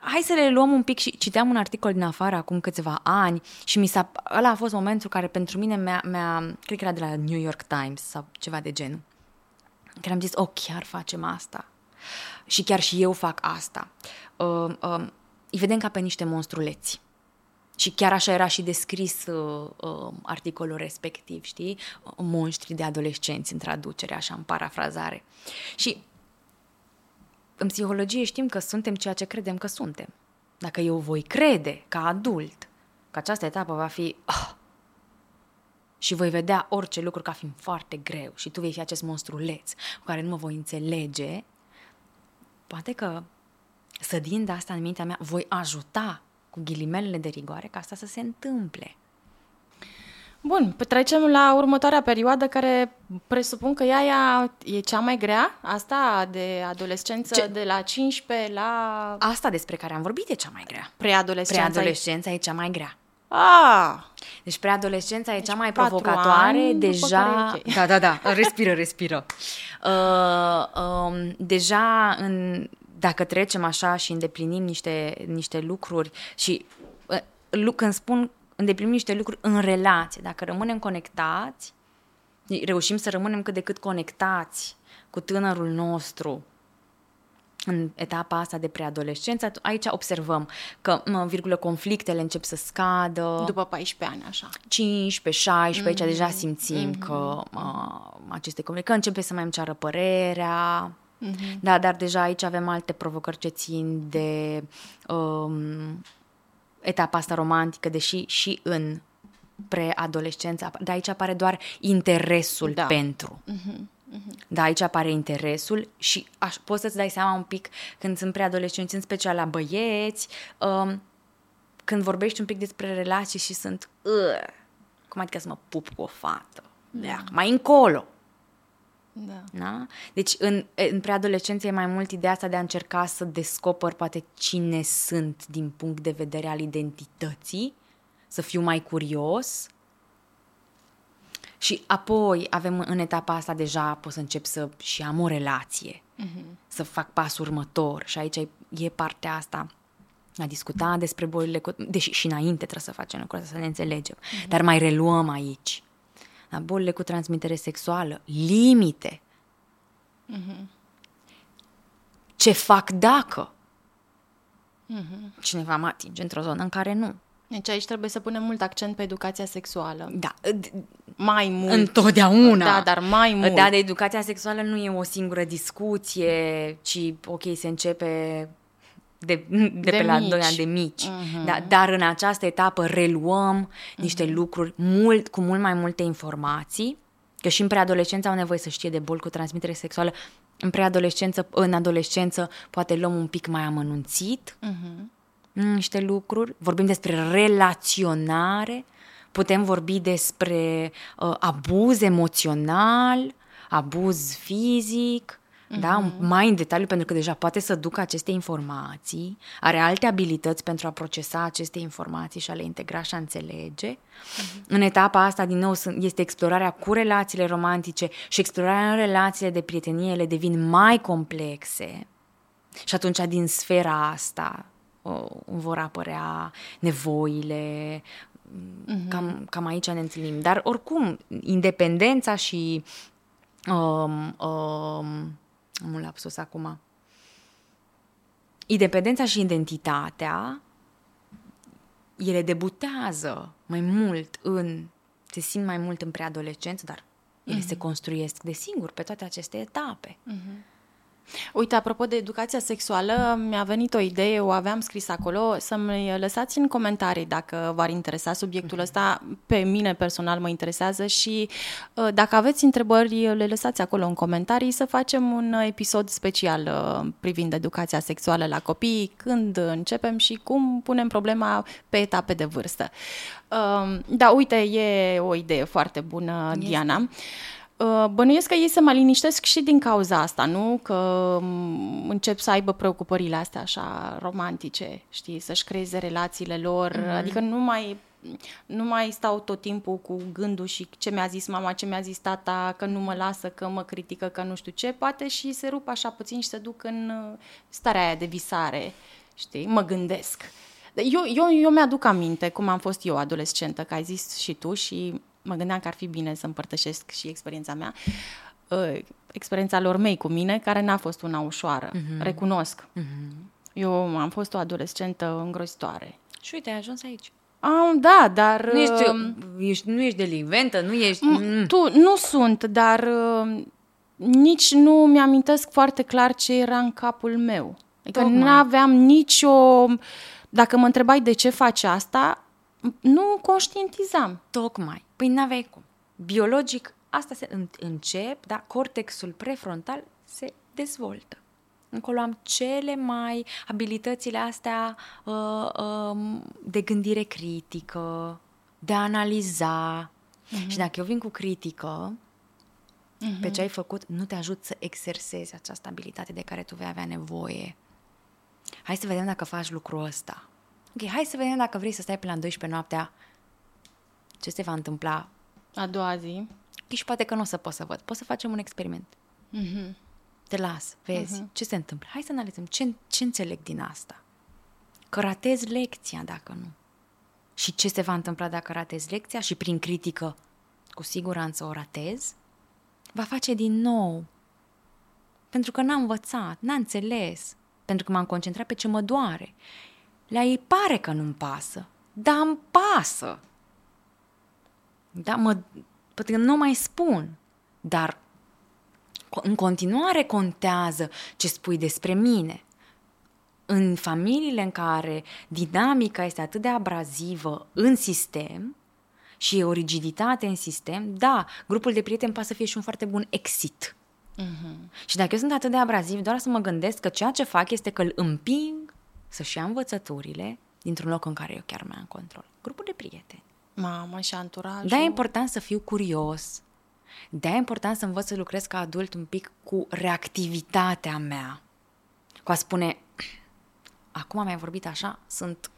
Hai să le luăm un pic și citeam un articol din afară acum câțiva ani și mi s-a, ăla a fost momentul care pentru mine mi-a, mi-a cred că era de la New York Times sau ceva de genul. Care am zis, oh, chiar facem asta. Și chiar și eu fac asta. Uh, uh, îi vedem ca pe niște monstruleți. Și chiar așa era și descris uh, uh, articolul respectiv, știi? Monștri de adolescenți în traducere, așa în parafrazare. Și în psihologie știm că suntem ceea ce credem că suntem. Dacă eu voi crede ca adult că această etapă va fi ah, și voi vedea orice lucru ca fiind foarte greu și tu vei fi acest monstruleț cu care nu mă voi înțelege, poate că sădind asta în mintea mea, voi ajuta cu ghilimelele de rigoare ca asta să se întâmple. Bun, păi trecem la următoarea perioadă care presupun că ea, ea e cea mai grea, asta de adolescență, Ce? de la 15 la Asta despre care am vorbit e cea mai grea. preadolescență. Preadolescența e cea mai grea. Ah, Deci preadolescența e cea mai patru provocatoare, ani, după deja... care e ok. Da, da, da, respiră, respiră. Uh, um, deja în dacă trecem așa și îndeplinim niște, niște lucruri și uh, când spun îndeplinim niște lucruri în relație, dacă rămânem conectați, reușim să rămânem cât de cât conectați cu tânărul nostru în etapa asta de preadolescență, aici observăm că, mă, virgulă, conflictele încep să scadă. După 14 ani, așa. 15, 16, mm-hmm. aici deja simțim mm-hmm. că mă, aceste conflicte, că începe să mai îmi ceară părerea, Mm-hmm. Da, dar deja aici avem alte provocări ce țin de um, etapa asta romantică, deși și în preadolescență, de aici apare doar interesul da. pentru. Mm-hmm. Mm-hmm. Da, aici apare interesul și aș, poți să-ți dai seama un pic când sunt preadolescenți, în special la băieți, um, când vorbești un pic despre relații și sunt uh, cum adică să mă pup cu o fată? Da. Mai încolo. Da. da? Deci în, în preadolescență e mai mult ideea asta de a încerca să descoper poate cine sunt din punct de vedere al identității, să fiu mai curios. Și apoi avem în etapa asta deja pot să încep să și am o relație, uh-huh. să fac pasul următor și aici e partea asta a discuta despre bolile, deși și înainte trebuie să facem lucrurile să ne înțelegem, uh-huh. dar mai reluăm aici la bolile cu transmitere sexuală, limite. Mm-hmm. Ce fac dacă mm-hmm. cineva mă atinge într-o zonă în care nu? Deci aici trebuie să punem mult accent pe educația sexuală. Da. Mai mult. Întotdeauna. Da, dar mai mult. Da, de educația sexuală nu e o singură discuție, ci, ok, se începe de, de, de pe mici. la 2 ani de mici. Uh-huh. Da, dar în această etapă reluăm uh-huh. niște lucruri mult, cu mult mai multe informații, că și în preadolescență au nevoie să știe de boli cu transmitere sexuală. În preadolescență, în adolescență, poate luăm un pic mai amănunțit uh-huh. niște lucruri. Vorbim despre relaționare, putem vorbi despre uh, abuz emoțional, abuz fizic, uh-huh. da? Mhm. mai în detaliu, pentru că deja poate să ducă aceste informații, are alte abilități pentru a procesa aceste informații și a le integra și a înțelege. Uh-huh. În etapa asta, din nou, este explorarea cu relațiile romantice și explorarea în relațiile de prietenie, ele devin mai complexe. Și atunci, din sfera asta, vor apărea nevoile, uh-huh. cam, cam aici ne întâlnim. Dar, oricum, independența și um, um, am un lapsus acum. Independența și identitatea, ele debutează mai mult în, se simt mai mult în preadolescență, dar ele mm-hmm. se construiesc de singur pe toate aceste etape. Mm-hmm. Uite, apropo de educația sexuală, mi-a venit o idee, o aveam scris acolo, să-mi lăsați în comentarii dacă v-ar interesa subiectul mhm. ăsta. Pe mine personal mă interesează și uh, dacă aveți întrebări, le lăsați acolo în comentarii să facem un episod special uh, privind educația sexuală la copii, când începem și cum punem problema pe etape de vârstă. Uh, da, uite, e o idee foarte bună, este. Diana. Uh, bănuiesc că ei se mai liniștesc și din cauza asta, nu? Că um, încep să aibă preocupările astea așa romantice, știi, să-și creeze relațiile lor, mm-hmm. adică nu mai nu mai stau tot timpul cu gândul și ce mi-a zis mama, ce mi-a zis tata, că nu mă lasă, că mă critică, că nu știu ce, poate și se rup așa puțin și se duc în uh, starea aia de visare, știi, mă gândesc. Eu, eu, eu mi-aduc aminte cum am fost eu adolescentă, că ai zis și tu și mă gândeam că ar fi bine să împărtășesc și experiența mea, uh, experiența lor mei cu mine, care n-a fost una ușoară, uh-huh. recunosc. Uh-huh. Eu am fost o adolescentă îngrozitoare. Și uite, ai ajuns aici. Um, da, dar... Nu ești, uh, ești, nu ești delinventă, nu ești... Mm. Tu, nu sunt, dar uh, nici nu mi-amintesc foarte clar ce era în capul meu. Adică nu aveam nicio... Dacă mă întrebai de ce faci asta, nu conștientizam. Tocmai. Păi n-aveai cum. Biologic, asta se încep, da? Cortexul prefrontal se dezvoltă. Încolo am cele mai abilitățile astea uh, uh, de gândire critică, de a analiza. Uh-huh. Și dacă eu vin cu critică, uh-huh. pe ce ai făcut, nu te ajut să exersezi această abilitate de care tu vei avea nevoie. Hai să vedem dacă faci lucrul ăsta. Ok, hai să vedem dacă vrei să stai până la 12 noaptea. Ce se va întâmpla? A doua zi. Și poate că nu o să pot să văd. Poți să facem un experiment. Mm-hmm. te las, vezi, uh-huh. ce se întâmplă. Hai să analizăm ce, ce înțeleg din asta. Că ratezi lecția dacă nu. Și ce se va întâmpla dacă ratezi lecția și prin critică cu siguranță o ratez, va face din nou. Pentru că n-a învățat, n-a înțeles, pentru că m-am concentrat pe ce mă doare. La ei pare că nu-mi pasă, dar îmi pasă. Da, mă, poate că nu mai spun, dar în continuare contează ce spui despre mine. În familiile în care dinamica este atât de abrazivă în sistem și e o rigiditate în sistem, da, grupul de prieteni poate să fie și un foarte bun exit. Uh-huh. Și dacă eu sunt atât de abraziv, doar să mă gândesc că ceea ce fac este că îl împing să-și ia învățăturile dintr-un loc în care eu chiar mai am control. Grupul de prieteni. Mamă, și anturajul. Da, e important să fiu curios. de e important să învăț să lucrez ca adult un pic cu reactivitatea mea. Cu a spune, acum mi-ai vorbit așa, sunt...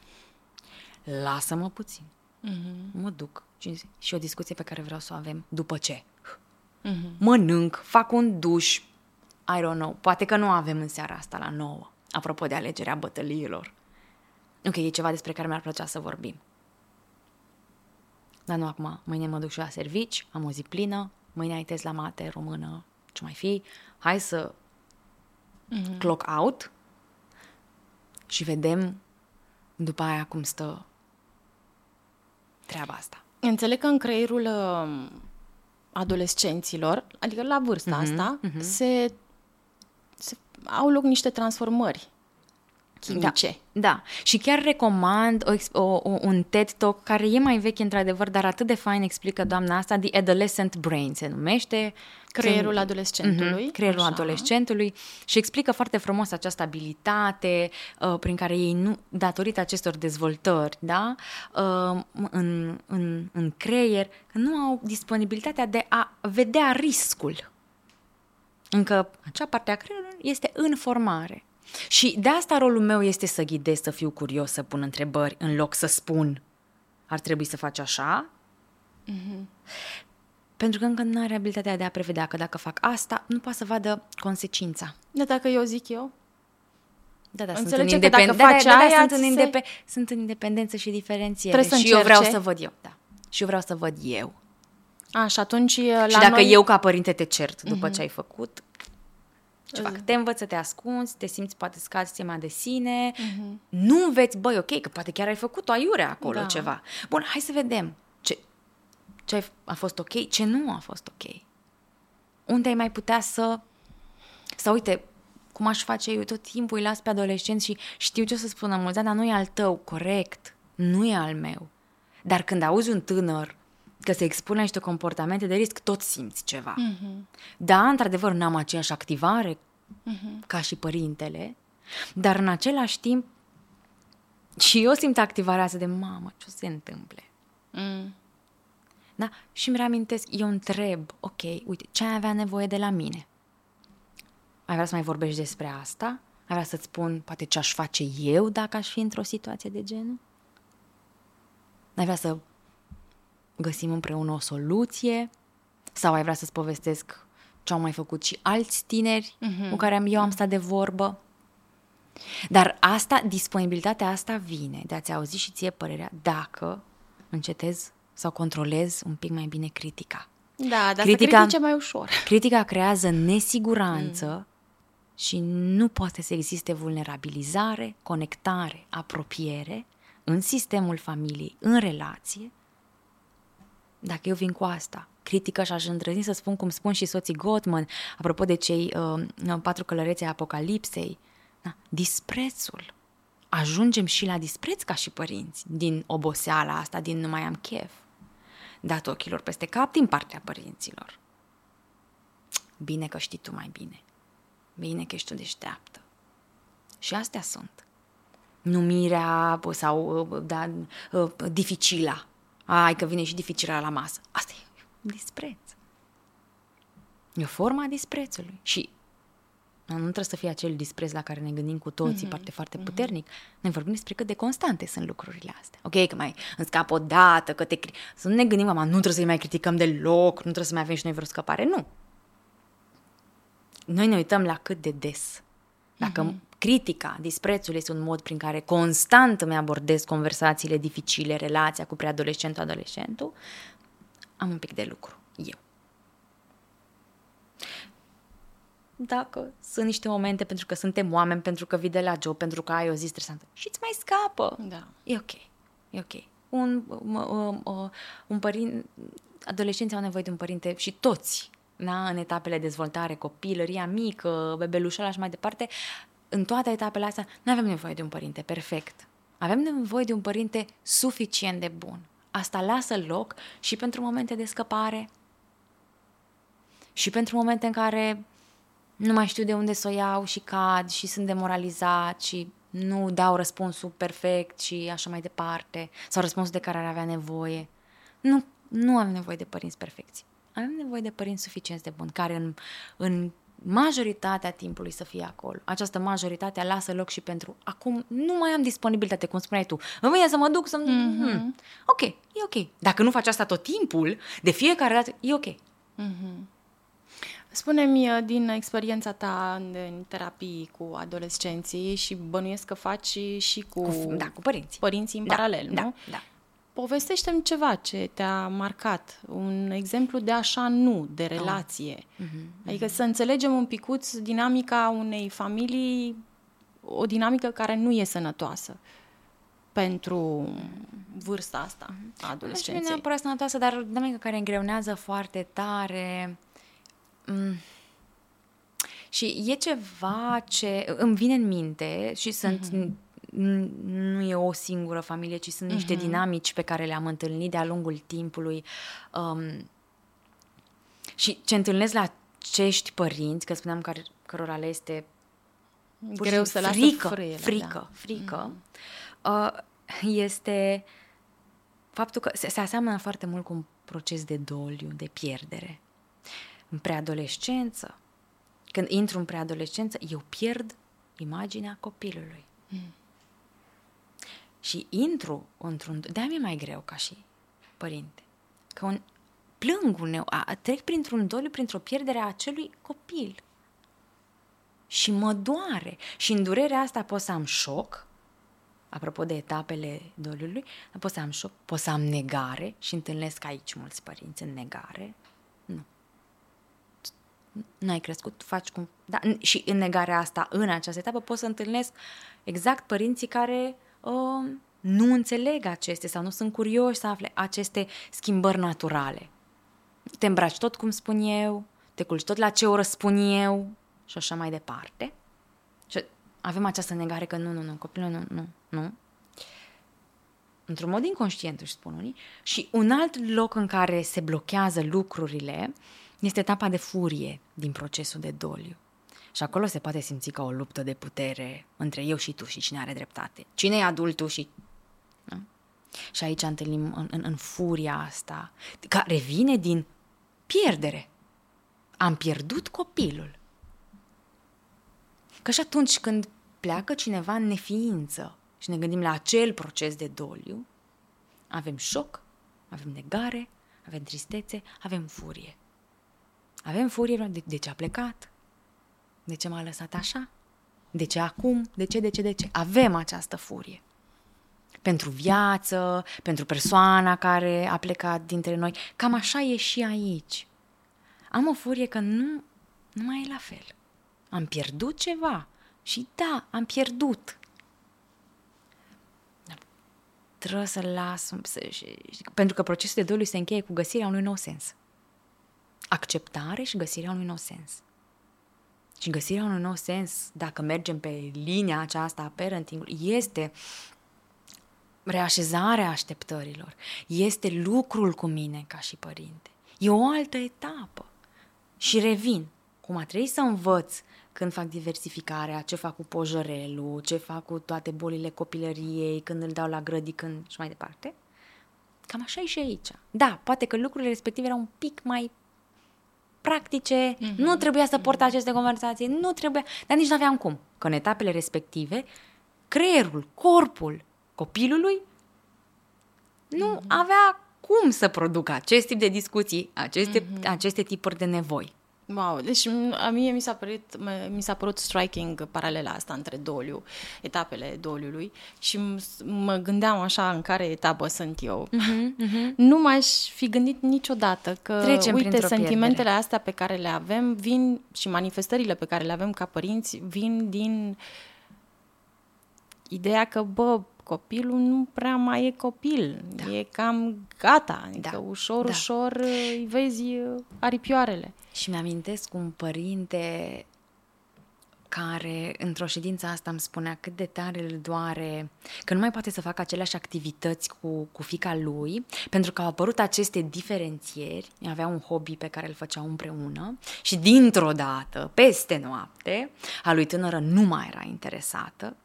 Lasă-mă puțin. Uh-huh. Mă duc. Și o discuție pe care vreau să o avem după ce. Uh-huh. Mănânc, fac un duș. I don't know. Poate că nu avem în seara asta la nouă. Apropo de alegerea bătăliilor. Ok, e ceva despre care mi-ar plăcea să vorbim. Dar nu acum. Mâine mă duc și la servici, am o zi plină, mâine ai test la mate, română, ce mai fi. Hai să mm-hmm. clock out și vedem după aia cum stă treaba asta. Înțeleg că în creierul uh, adolescenților, adică la vârsta mm-hmm, asta, mm-hmm. Se, se au loc niște transformări chimice. Da, da. Și chiar recomand o, o, un TED Talk care e mai vechi într-adevăr, dar atât de fain explică doamna asta, The Adolescent Brain se numește. Creierul adolescentului. Mm-hmm, creierul așa. adolescentului și explică foarte frumos această abilitate uh, prin care ei, nu, datorită acestor dezvoltări, da, uh, în, în, în creier, nu au disponibilitatea de a vedea riscul. Încă acea parte a creierului este în formare. Și de asta rolul meu este să ghidez, să fiu curios, să pun întrebări, în loc să spun ar trebui să faci așa. Mm-hmm. Pentru că încă nu are abilitatea de a prevedea că dacă fac asta, nu poate să vadă consecința. Da, dacă eu zic eu? Da, da, sunt în, independ... da, da, da, da, sunt, în indep... sunt în independență și diferențiere. Trebuie și eu vreau să văd eu. Da. Și eu vreau să văd eu. A, și atunci la Și dacă noi... eu ca părinte te cert după mm-hmm. ce ai făcut, ce fac? Te învăț să te ascunzi, te simți poate scazi tema de sine, uh-huh. nu înveți, băi, ok, că poate chiar ai făcut o aiure acolo da. ceva. Bun, hai să vedem ce, ce a fost ok, ce nu a fost ok. Unde ai mai putea să... Sau uite, cum aș face eu, tot timpul îi las pe adolescenți și știu ce o să spună mulți, dar nu e al tău, corect, nu e al meu. Dar când auzi un tânăr că se expune la niște comportamente de risc, tot simți ceva. Mm-hmm. Da, într-adevăr, n-am aceeași activare mm-hmm. ca și părintele, dar în același timp și eu simt activarea asta de mamă, ce se întâmple? Mm. Da? Și îmi reamintesc, eu întreb, ok, uite, ce ai avea nevoie de la mine? Ai vrea să mai vorbești despre asta? Ai vrea să-ți spun, poate, ce aș face eu dacă aș fi într-o situație de genul? Ai vrea să găsim împreună o soluție sau ai vrea să-ți povestesc ce au mai făcut și alți tineri uh-huh. cu care am, eu am stat de vorbă. Dar asta, disponibilitatea asta vine de a-ți auzi și ție părerea dacă încetezi sau controlezi un pic mai bine critica. Da, dar critica, să mai ușor. Critica creează nesiguranță mm. și nu poate să existe vulnerabilizare, conectare, apropiere în sistemul familiei, în relație, dacă eu vin cu asta, critică și aș îndrăzni să spun cum spun și soții Gottman, apropo de cei uh, patru călărețe apocalipsei, da, disprețul. Ajungem și la dispreț ca și părinți, din oboseala asta, din nu mai am chef. Dat ochilor peste cap din partea părinților. Bine că știi tu mai bine. Bine că ești tu deșteaptă. Și astea sunt. Numirea sau uh, da, uh, dificila ai că vine și dificilă la masă. Asta e dispreț. E o formă a disprețului. Și nu trebuie să fie acel dispreț la care ne gândim cu toții, mm-hmm. parte foarte mm-hmm. puternic. Noi vorbim despre cât de constante sunt lucrurile astea. Ok, că mai îmi scap o dată, că te... Să nu ne gândim, mama, nu trebuie să-i mai criticăm deloc, nu trebuie să mai avem și noi vreo scăpare. Nu. noi ne uităm la cât de des. Dacă uh-huh. Critica, disprețul este un mod prin care constant îmi abordez conversațiile dificile, relația cu preadolescentul, adolescentul, am un pic de lucru. Eu. Dacă sunt niște momente pentru că suntem oameni, pentru că vii de la job, pentru că ai o zi stresantă și îți mai scapă. Da. E ok. E ok. Un, un, un, un părinte, adolescenții au nevoie de un părinte și toți, da? în etapele de dezvoltare, copilăria mică, bebelușala și mai departe, în toate etapele astea, nu avem nevoie de un părinte perfect. Avem nevoie de un părinte suficient de bun. Asta lasă loc și pentru momente de scăpare, și pentru momente în care nu mai știu de unde să o iau și cad și sunt demoralizat și nu dau răspunsul perfect și așa mai departe, sau răspunsul de care ar avea nevoie. Nu, nu am nevoie de părinți perfecți. Avem nevoie de părinți suficient de buni, care în, în majoritatea timpului să fie acolo. Această majoritate lasă loc și pentru acum nu mai am disponibilitate, cum spuneai tu. Îmi vine să mă duc să mm-hmm. hmm. Ok, e ok. Dacă nu faci asta tot timpul, de fiecare dată, e ok. Mm-hmm. Spune-mi uh, din experiența ta în terapii cu adolescenții și bănuiesc că faci și cu, cu, da, cu părinții. părinții în da, paralel, da, nu? Da, Povestește-mi ceva ce te-a marcat, un exemplu de așa nu, de ah. relație. Oh. Mm-hmm, adică mm-hmm. să înțelegem un picuț dinamica unei familii, o dinamică care nu e sănătoasă pentru vârsta asta a adolescenței. Nu neapărat sănătoasă, dar dinamică care îngreunează foarte tare Mm. Și e ceva ce îmi vine în minte și sunt mm-hmm. Nu e o singură familie, ci sunt niște mm-hmm. dinamici pe care le-am întâlnit de-a lungul timpului. Um, și ce întâlnesc la acești părinți, că spuneam că, cărora le este greu să frică, frâiele, frică, da. frică, mm-hmm. uh, este faptul că se, se aseamănă foarte mult cu un proces de doliu, de pierdere în preadolescență, când intru în preadolescență, eu pierd imaginea copilului. Mm. Și intru într-un... De-aia mi-e mai greu ca și părinte. Că un, plâng uneu, a, trec printr-un doliu, printr-o pierdere a acelui copil. Și mă doare. Și în durerea asta pot să am șoc, apropo de etapele doliului, pot să am șoc, pot să am negare și întâlnesc aici mulți părinți în negare. Nu n-ai crescut, faci cum... Da, și în negarea asta, în această etapă, pot să întâlnesc exact părinții care uh, nu înțeleg aceste sau nu sunt curioși să afle aceste schimbări naturale. Te îmbraci tot cum spun eu, te culci tot la ce oră spun eu și așa mai departe. Și avem această negare că nu, nu, nu, copilul nu, nu, nu. Într-un mod inconștient, își spun unii. Și un alt loc în care se blochează lucrurile este etapa de furie din procesul de doliu. Și acolo se poate simți ca o luptă de putere între eu și tu și cine are dreptate. Cine e adultul și... Da? Și aici întâlnim în, în, în furia asta, care vine din pierdere. Am pierdut copilul. Că și atunci când pleacă cineva în neființă și ne gândim la acel proces de doliu, avem șoc, avem negare, avem tristețe, avem furie. Avem furie, de, de ce a plecat? De ce m-a lăsat așa? De ce acum? De ce, de ce, de ce? Avem această furie. Pentru viață, pentru persoana care a plecat dintre noi. Cam așa e și aici. Am o furie că nu, nu mai e la fel. Am pierdut ceva. Și da, am pierdut. Trebuie să las, pentru că procesul de doliu se încheie cu găsirea unui nou sens acceptare și găsirea unui nou sens. Și găsirea unui nou sens, dacă mergem pe linia aceasta a parenting este reașezarea așteptărilor, este lucrul cu mine ca și părinte. E o altă etapă. Și revin, cum a trebuit să învăț când fac diversificarea, ce fac cu pojărelul, ce fac cu toate bolile copilăriei, când îl dau la grădi, când și mai departe. Cam așa e și aici. Da, poate că lucrurile respective erau un pic mai practice, mm-hmm. nu trebuia să port aceste conversații, nu trebuia, dar nici nu aveam cum. Că în etapele respective, creierul, corpul copilului nu mm-hmm. avea cum să producă acest tip de discuții, aceste, mm-hmm. aceste tipuri de nevoi. Wow, deci a mie mi s-a părut, mi s-a părut striking paralela asta între doliu, etapele doliului și mă gândeam așa în care etapă sunt eu. Uh-huh, uh-huh. Nu m-aș fi gândit niciodată că, Trecem uite, sentimentele pierdere. astea pe care le avem vin și manifestările pe care le avem ca părinți vin din ideea că, bă, copilul nu prea mai e copil, da. e cam gata, adică da. ușor, da. ușor îi vezi aripioarele. Și mi-amintesc un părinte care într-o ședință asta îmi spunea cât de tare îl doare că nu mai poate să facă aceleași activități cu, cu fica lui, pentru că au apărut aceste diferențieri, avea un hobby pe care îl făceau împreună și dintr-o dată, peste noapte, a lui tânără nu mai era interesată,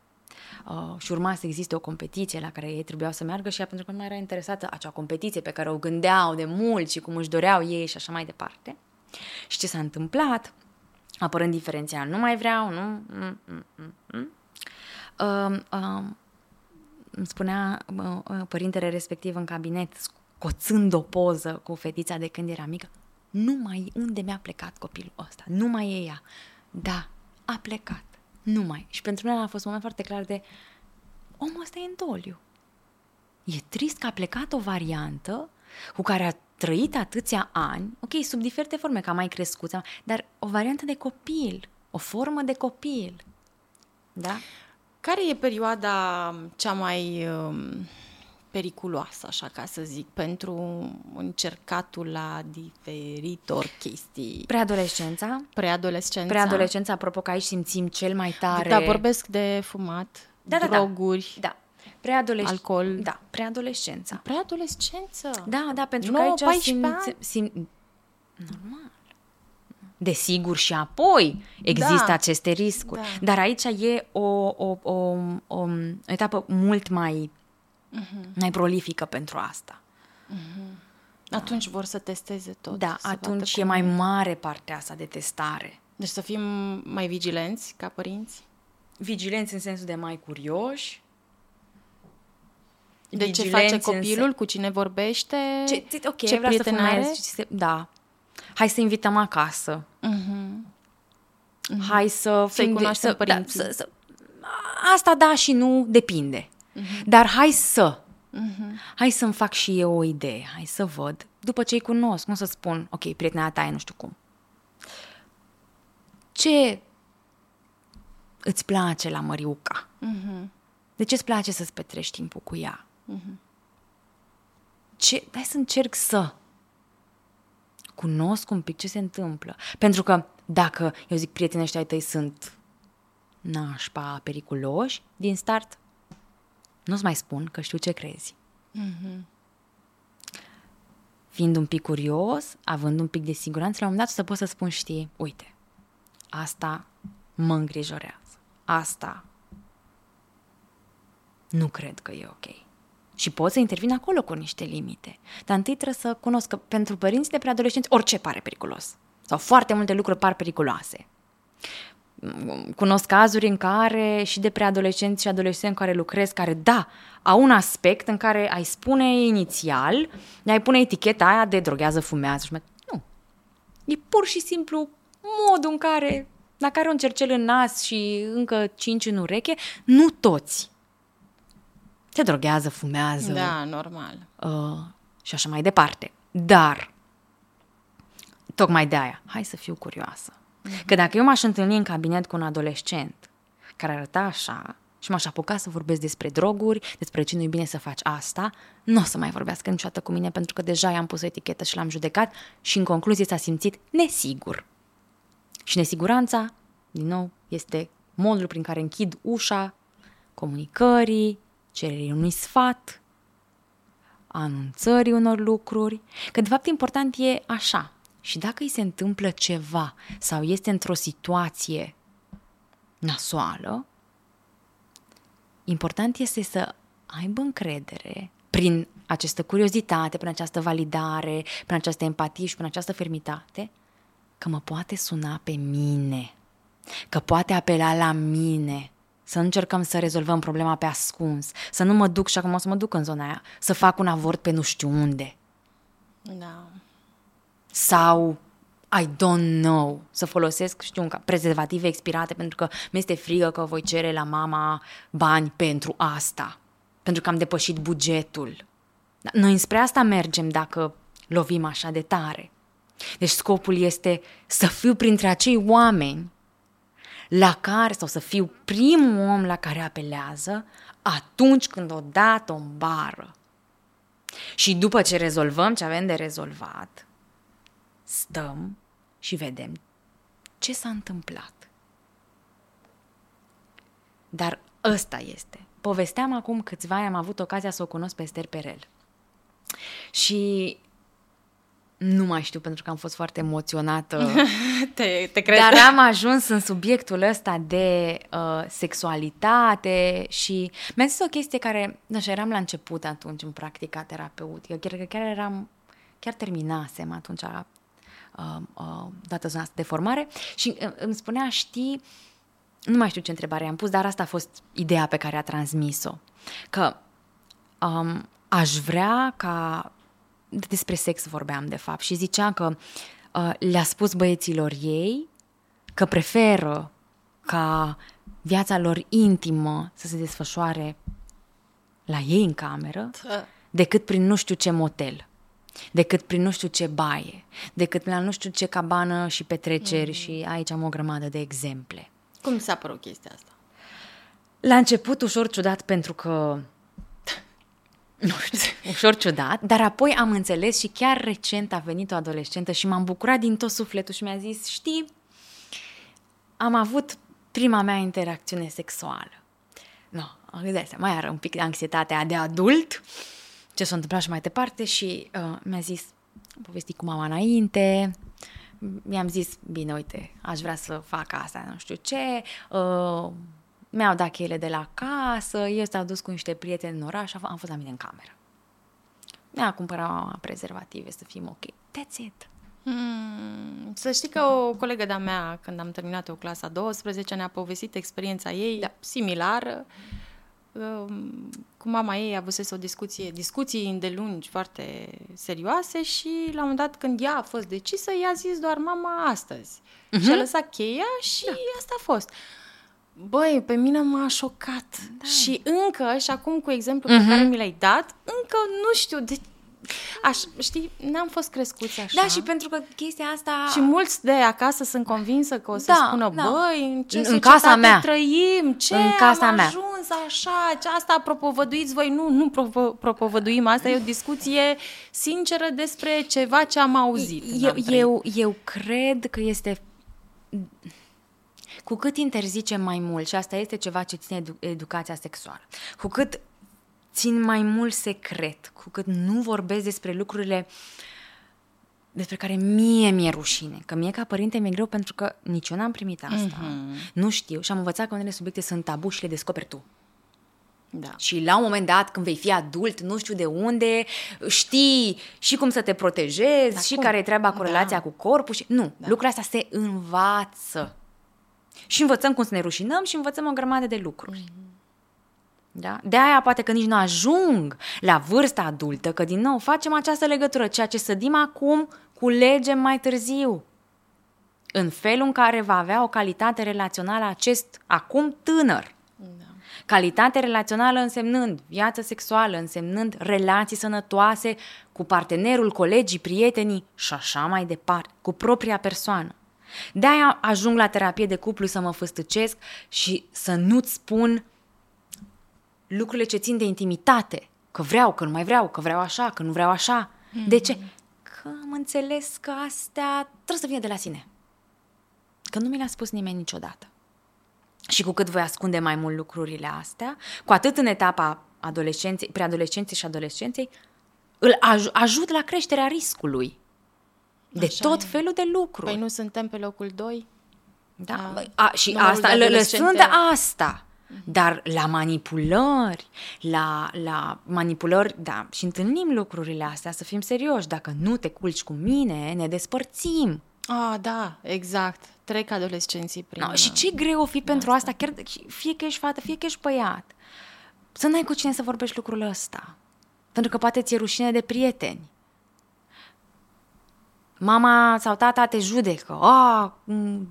uh, și urma să existe o competiție la care ei trebuiau să meargă și ea pentru că nu mai era interesată acea competiție pe care o gândeau de mult și cum își doreau ei și așa mai departe. Și ce s-a întâmplat? Apărând diferenția, nu mai vreau, nu... Mm, mm, mm, mm. Uh, uh, îmi spunea uh, părintele respectiv în cabinet, scoțând o poză cu fetița de când era mică, nu mai unde mi-a plecat copilul ăsta, nu mai e ea. Da, a plecat, nu mai. Și pentru mine a fost un moment foarte clar de omul ăsta e în doliu. E trist că a plecat o variantă cu care a trăit atâția ani, ok, sub diferite forme, ca mai crescut, dar o variantă de copil, o formă de copil. Da? Care e perioada cea mai um, periculoasă, așa ca să zic, pentru încercatul la diferitor chestii? Preadolescența. Preadolescența. Preadolescența, apropo că aici simțim cel mai tare... Da, vorbesc de fumat, da, droguri. Da, da. Preadolesc... Alcool. Da, preadolescența. Preadolescență? Da, da, pentru 9, că aici simți, sim... Normal. Desigur, și apoi există da. aceste riscuri. Da. Dar aici e o, o, o, o, o etapă mult mai, uh-huh. mai prolifică pentru asta. Uh-huh. Atunci vor să testeze tot. Da, atunci e cum... mai mare partea asta de testare. Deci să fim mai vigilenți ca părinți? Vigilenți în sensul de mai curioși, de ce face copilul, cu cine vorbește, ce, ok, ce vrea prieten să are. Se, da. Hai să invităm acasă. Uh-huh. Uh-huh. Hai să Să-i cunoaștem să, părinții. Da, să, să, asta da și nu, depinde. Uh-huh. Dar hai să. Uh-huh. Hai să-mi fac și eu o idee. Hai să văd. După ce îi cunosc, nu să spun, ok, prietena ta e nu știu cum. Ce îți place la Măriuca? Uh-huh. De ce îți place să-ți petrești timpul cu ea? Uh-huh. Ce, hai să încerc să cunosc un pic ce se întâmplă. Pentru că dacă, eu zic, prietenii ăștia ai tăi sunt nașpa, periculoși, din start, nu-ți mai spun că știu ce crezi. Uh-huh. Fiind un pic curios, având un pic de siguranță, la un moment dat să pot să spun, știi, uite, asta mă îngrijorează. Asta nu cred că e ok. Și pot să intervin acolo cu niște limite. Dar întâi trebuie să cunosc că pentru părinții de preadolescenți orice pare periculos. Sau foarte multe lucruri par periculoase. Cunosc cazuri în care și de preadolescenți și adolescenți care lucrez, care da, au un aspect în care ai spune inițial, ai pune eticheta aia de droghează, fumează. Nu. E pur și simplu modul în care, dacă are un cercel în nas și încă cinci în ureche, nu toți se droghează, fumează. Da, normal. Uh, și așa mai departe. Dar, tocmai de aia, hai să fiu curioasă. Mm-hmm. Că dacă eu m-aș întâlni în cabinet cu un adolescent care arăta așa și m-aș apuca să vorbesc despre droguri, despre ce nu-i bine să faci asta, nu o să mai vorbească niciodată cu mine pentru că deja i-am pus o etichetă și l-am judecat și în concluzie s-a simțit nesigur. Și nesiguranța, din nou, este modul prin care închid ușa comunicării, cererii unui sfat, anunțării unor lucruri, că de fapt important e așa. Și dacă îi se întâmplă ceva sau este într-o situație nasoală, important este să aibă încredere prin această curiozitate, prin această validare, prin această empatie și prin această fermitate, că mă poate suna pe mine, că poate apela la mine, să nu încercăm să rezolvăm problema pe ascuns, să nu mă duc și acum o să mă duc în zona aia, să fac un avort pe nu știu unde. Da. Sau I don't know să folosesc, știu, ca prezervative expirate pentru că mi-este frică că voi cere la mama bani pentru asta, pentru că am depășit bugetul. Noi spre asta mergem dacă lovim așa de tare. Deci scopul este să fiu printre acei oameni la care, sau să fiu primul om la care apelează atunci când o dată o bară. Și după ce rezolvăm ce avem de rezolvat, stăm și vedem ce s-a întâmplat. Dar ăsta este. Povesteam acum câțiva ani, am avut ocazia să o cunosc pe Esther Perel. Și nu mai știu pentru că am fost foarte emoționată. te, te cred. Dar am ajuns în subiectul ăsta de uh, sexualitate și mi-a zis o chestie care, nu știu, eram la început atunci în practica terapeutică, chiar că chiar eram, chiar terminasem atunci uh, uh, dată zona asta de formare. Și uh, îmi spunea, știi, nu mai știu ce întrebare am pus, dar asta a fost ideea pe care a transmis-o, că um, aș vrea ca despre sex vorbeam de fapt și zicea că uh, le-a spus băieților ei că preferă ca viața lor intimă să se desfășoare la ei în cameră decât prin nu știu ce motel, decât prin nu știu ce baie, decât la nu știu ce cabană și petreceri mm. și aici am o grămadă de exemple. Cum s-a părut chestia asta? La început ușor ciudat pentru că nu știu, ușor ciudat, dar apoi am înțeles și chiar recent a venit o adolescentă și m-am bucurat din tot sufletul și mi-a zis, știi, am avut prima mea interacțiune sexuală. Nu, no, îți mai are un pic de anxietatea de adult, ce s-a întâmplat și mai departe și uh, mi-a zis, am povestit cu mama înainte, mi-am zis, bine, uite, aș vrea să fac asta, nu știu ce, uh, mi-au dat cheile de la casă, eu s-au dus cu niște prieteni în oraș, am fost la mine în cameră. Mi-a cumpărat prezervative să fim ok. That's it. Hmm, să știi că o colegă de-a mea, când am terminat o clasa 12, ne-a povestit experiența ei da. similară. Um, cu mama ei avusese o discuție, discuții îndelungi foarte serioase și la un moment dat când ea a fost decisă, i-a zis doar mama astăzi. Uh-huh. Și a lăsat cheia și da. asta a fost. Uh, Băi, pe mine m-a șocat. Da. Și încă, și acum cu exemplu uh-huh. pe mhm. care mi l-ai dat, încă nu știu de Aș, știi, n-am fost crescuți așa. Da, și pentru că chestia asta... Și mulți de acasă sunt convinsă că o să da, spună, da. băi, în ce în casa mea. trăim, ce în casa am mea. ajuns așa, ce asta propovăduiți voi. Nu, nu propo- propovăduim, asta e o discuție sinceră despre ceva ce am auzit. Eu, eu, eu cred că este cu cât interzicem mai mult, și asta este ceva ce ține edu- educația sexuală, cu cât țin mai mult secret, cu cât nu vorbesc despre lucrurile despre care mie mi-e rușine. Că mie ca părinte mi-e greu pentru că nici eu n-am primit asta. Mm-hmm. Nu știu și am învățat că unele subiecte sunt tabu și le descoperi tu. Da. Și la un moment dat, când vei fi adult, nu știu de unde, știi și cum să te protejezi, da, și cum? care e treaba cu da. relația cu corpul. Și... Nu, da. lucrurile astea se învață. Și învățăm cum să ne rușinăm și învățăm o grămadă de lucruri. Mm-hmm. Da? De aia poate că nici nu ajung la vârsta adultă, că din nou facem această legătură, ceea ce sădim acum, culegem mai târziu. În felul în care va avea o calitate relațională acest acum tânăr. Da. Calitate relațională însemnând viață sexuală, însemnând relații sănătoase cu partenerul, colegii, prietenii și așa mai departe, cu propria persoană. De-aia ajung la terapie de cuplu să mă făstăcesc și să nu-ți spun lucrurile ce țin de intimitate. Că vreau, că nu mai vreau, că vreau așa, că nu vreau așa. Mm-hmm. De ce? Că am înțeles că astea trebuie să vină de la sine. Că nu mi le-a spus nimeni niciodată. Și cu cât voi ascunde mai mult lucrurile astea, cu atât în etapa adolescenței, preadolescenței și adolescenței, îl aj- ajut la creșterea riscului de Așa tot e. felul de lucruri. Păi nu suntem pe locul 2? Da, a, a, și asta, lăsând asta, dar la manipulări, la, la manipulări, da, și întâlnim lucrurile astea, să fim serioși, dacă nu te culci cu mine, ne despărțim. Ah, da, exact. Trec adolescenții prin... No, și ce greu o fi pentru asta, chiar fie că ești fată, fie că ești băiat. Să n-ai cu cine să vorbești lucrul ăsta. Pentru că poate ți-e rușine de prieteni Mama sau tata te judecă. A,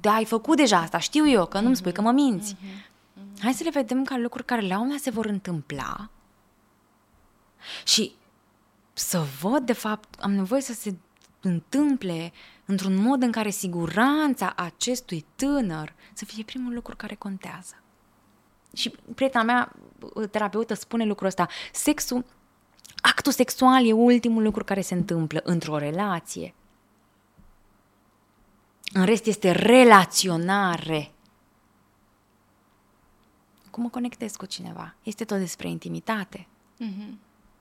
de ai făcut deja asta, știu eu, că nu-mi spui că mă minți. Hai să le vedem ca lucruri care la un se vor întâmpla și să văd, de fapt, am nevoie să se întâmple într-un mod în care siguranța acestui tânăr să fie primul lucru care contează. Și prietena mea, terapeută, spune lucrul ăsta. Sexul, actul sexual e ultimul lucru care se întâmplă într-o relație. În rest este relaționare. Cum mă conectez cu cineva? Este tot despre intimitate. Mm-hmm.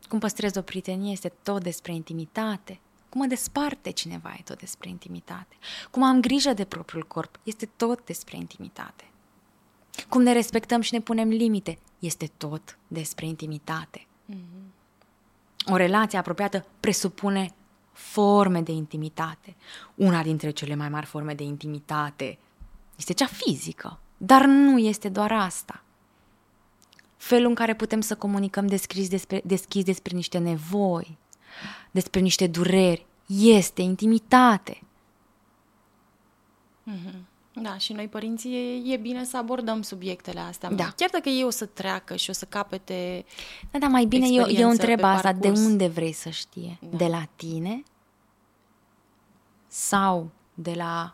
Cum păstrez o prietenie este tot despre intimitate. Cum mă desparte cineva e tot despre intimitate. Cum am grijă de propriul corp este tot despre intimitate. Cum ne respectăm și ne punem limite este tot despre intimitate. Mm-hmm. O relație apropiată presupune forme de intimitate. Una dintre cele mai mari forme de intimitate este cea fizică, dar nu este doar asta. Felul în care putem să comunicăm deschis despre, deschis despre niște nevoi, despre niște dureri, este intimitate. Mm-hmm. Da, și noi părinții e, e bine să abordăm subiectele astea. Da. Chiar dacă ei o să treacă și o să capete Da, da, mai bine eu, eu întreb asta, de unde vrei să știe? Da. De la tine? Sau de la...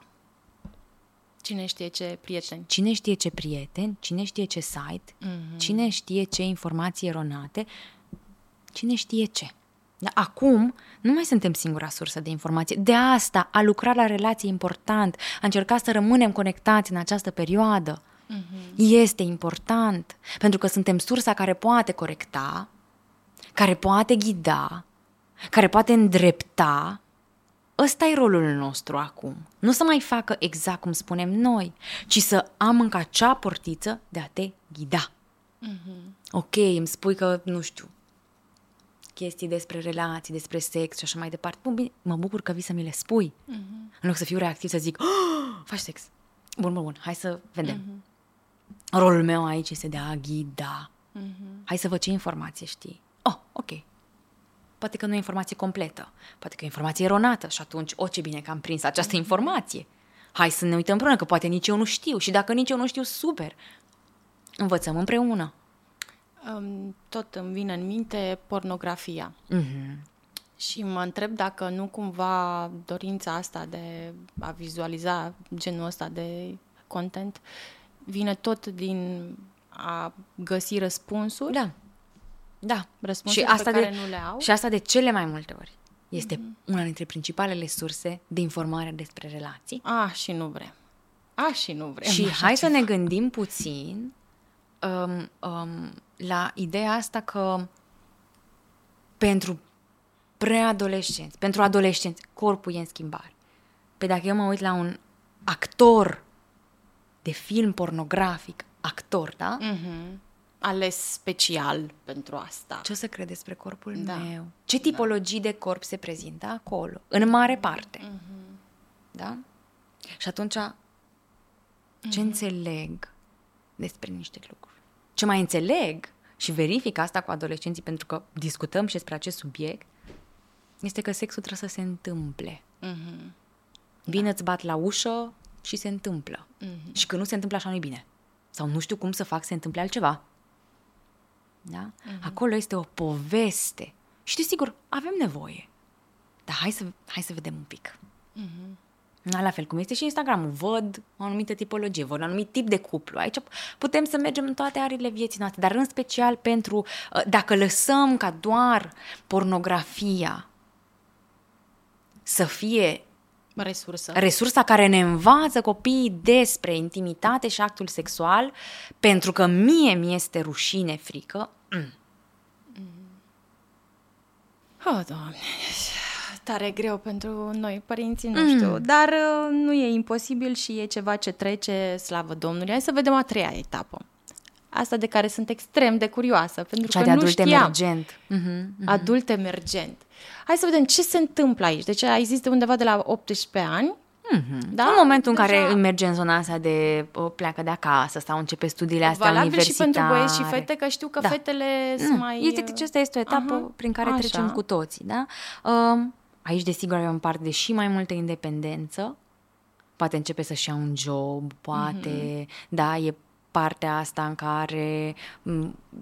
Cine știe ce prieteni? Cine știe ce prieteni, cine știe ce site, mm-hmm. cine știe ce informații eronate, cine știe ce. Dar acum nu mai suntem singura sursă de informație. De asta a lucra la relație important, a încerca să rămânem conectați în această perioadă. Mm-hmm. Este important, pentru că suntem sursa care poate corecta, care poate ghida, care poate îndrepta. Ăsta e rolul nostru acum. Nu să mai facă exact cum spunem noi, ci să am încă acea portiță de a te ghida. Mm-hmm. Ok, îmi spui că, nu știu, chestii despre relații, despre sex și așa mai departe. Bun, bine, mă bucur că vii să mi le spui. Uh-huh. În loc să fiu reactiv, să zic, oh, faci sex. Bun, bun, bun, hai să vedem. Uh-huh. Rolul meu aici este de a ghida. Uh-huh. Hai să văd ce informație știi. Oh, ok. Poate că nu e informație completă. Poate că e informație eronată și atunci, o, ce bine că am prins această uh-huh. informație. Hai să ne uităm împreună, că poate nici eu nu știu. Și dacă nici eu nu știu, super. Învățăm împreună tot îmi vine în minte pornografia. Mm-hmm. Și mă întreb dacă nu cumva dorința asta de a vizualiza genul ăsta de content vine tot din a găsi răspunsuri. Da. Da. Răspunsuri și asta pe care de, nu le au. Și asta de cele mai multe ori. Este mm-hmm. una dintre principalele surse de informare despre relații. Ah, și nu vrem. Ah, și nu vrem. Și hai ceva. să ne gândim puțin um, um, la ideea asta că pentru preadolescenți, pentru adolescenți, corpul e în schimbare. Pe dacă eu mă uit la un actor de film pornografic, actor, da? Mm-hmm. Ales special pentru asta. Ce o să crede despre corpul da. meu? Ce tipologii da. de corp se prezintă acolo? În mare parte. Mm-hmm. Da? Și atunci, ce mm-hmm. înțeleg despre niște lucruri? Ce mai înțeleg și verific asta cu adolescenții pentru că discutăm și despre acest subiect, este că sexul trebuie să se întâmple. Mm-hmm. Bine da. îți bat la ușă și se întâmplă. Mm-hmm. Și când nu se întâmplă așa, nu-i bine. Sau nu știu cum să fac să se întâmple altceva. Da? Mm-hmm. Acolo este o poveste. Și, desigur, avem nevoie. Dar hai să, hai să vedem un pic. Mm-hmm. La fel cum este și Instagramul. Văd o anumită tipologie, văd un anumit tip de cuplu. Aici putem să mergem în toate arile vieții noastre, dar în special pentru, uh, dacă lăsăm ca doar pornografia să fie resursă. resursa care ne învață copiii despre intimitate și actul sexual, pentru că mie mi este rușine, frică. Mm. Oh, Doamne, tare greu pentru noi, părinții, nu mm. știu, dar uh, nu e imposibil și e ceva ce trece, slavă Domnului. Hai să vedem a treia etapă. Asta de care sunt extrem de curioasă, pentru Cea că de nu adult știam. emergent. Mm-hmm, mm-hmm. Adult emergent. Hai să vedem ce se întâmplă aici. Deci ai zis de undeva de la 18 ani, Mm-hmm. Da? În momentul Deja... în care merge în zona asta de o, pleacă de acasă sau începe studiile astea Valabil universitare. și pentru băieți și fete, că știu că da. fetele mm. sunt mai... Este, aceasta este o etapă Aha, prin care așa. trecem cu toții. Da? Uh, aici, desigur, avem parte de și mai multă independență. Poate începe să-și ia un job, poate, mm-hmm. da, e partea asta în care,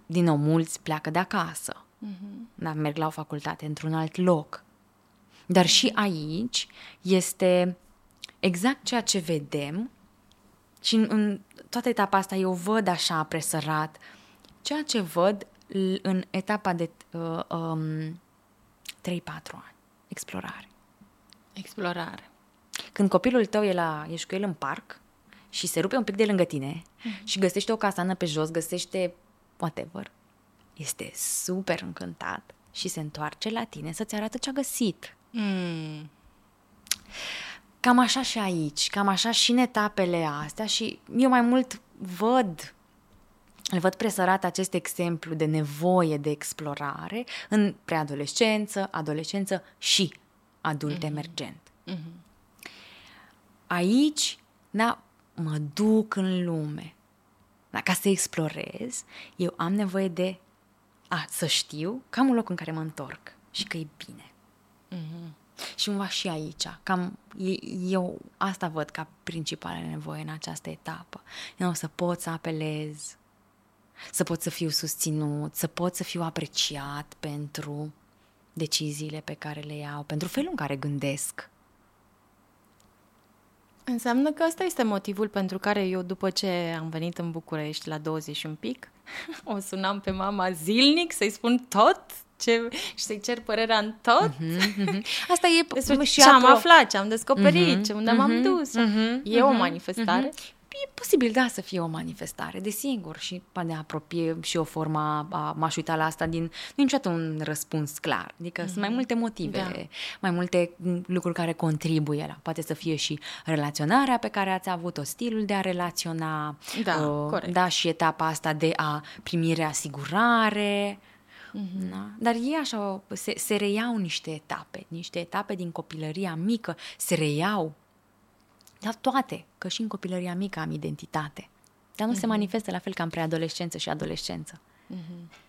din nou, mulți pleacă de acasă. Mm-hmm. Da, merg la o facultate într-un alt loc. Dar și aici este exact ceea ce vedem și în, în toată etapa asta eu văd așa presărat ceea ce văd în etapa de uh, um, 3-4 ani. Explorare. Explorare. Când copilul tău e la, ești cu el în parc și se rupe un pic de lângă tine mm-hmm. și găsește o casană pe jos, găsește whatever, este super încântat și se întoarce la tine să-ți arată ce a găsit. Mm. Cam așa și aici, cam așa și în etapele astea și eu mai mult văd îl văd presărat acest exemplu de nevoie de explorare în preadolescență, adolescență și adult mm-hmm. emergent. Mm-hmm. Aici, da, mă duc în lume. Da, ca să explorez, eu am nevoie de a, să știu că am un loc în care mă întorc și că e bine. Mm-hmm. Și va și aici. Cam eu asta văd ca principală nevoie în această etapă. Eu să pot să apelez să pot să fiu susținut, să pot să fiu apreciat pentru deciziile pe care le iau, pentru felul în care gândesc. Înseamnă că ăsta este motivul pentru care eu, după ce am venit în București la 20 un pic, o sunam pe mama zilnic să-i spun tot ce, și să-i cer părerea în tot. Mm-hmm, mm-hmm. Asta e Despre și ce am aflat, ce am descoperit, mm-hmm, ce unde mm-hmm, m-am dus. Mm-hmm, e o manifestare. Mm-hmm. E posibil, da, să fie o manifestare, desigur, și de apropie și o formă, a, m-aș uita la asta din, nu niciodată un răspuns clar. Adică mm-hmm. sunt mai mhm. multe motive, da. mai multe lucruri care contribuie la. Poate să fie și relaționarea pe care ați avut-o, stilul de a relaționa, da, uh, corect. da și etapa asta de a primi reasigurare. Mm-hmm. Da? Dar e așa, se, se reiau niște etape, niște etape din copilăria mică, se reiau dar toate, că și în copilăria mică am identitate. Dar nu uh-huh. se mhm. manifestă la fel ca în preadolescență și adolescență. Uh-huh.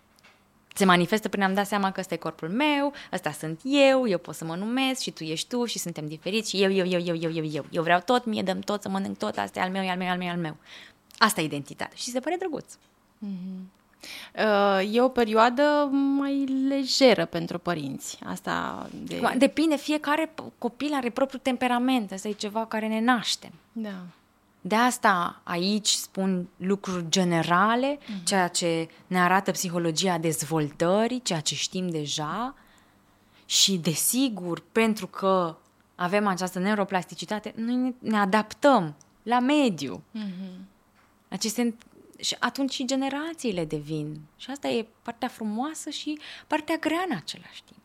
Se manifestă prin a-mi da seama că ăsta e corpul meu, ăsta sunt eu, eu pot să mă numesc și tu ești tu și suntem diferiți și eu, eu, eu, eu, eu, eu, eu. Eu vreau tot, mie dăm tot, să mănânc tot, asta e al meu, e al meu, al meu, al meu. Asta e identitate și se pare drăguț. Uh-huh. Uh, e o perioadă mai lejeră pentru părinți. Asta de... Depinde, fiecare copil are propriul temperament. Asta e ceva care ne naștem. Da. De asta aici spun lucruri generale, uh-huh. ceea ce ne arată psihologia dezvoltării, ceea ce știm deja și, desigur, pentru că avem această neuroplasticitate, noi ne adaptăm la mediu. Uh-huh. Aceste și atunci și generațiile devin. Și asta e partea frumoasă și partea grea în același timp.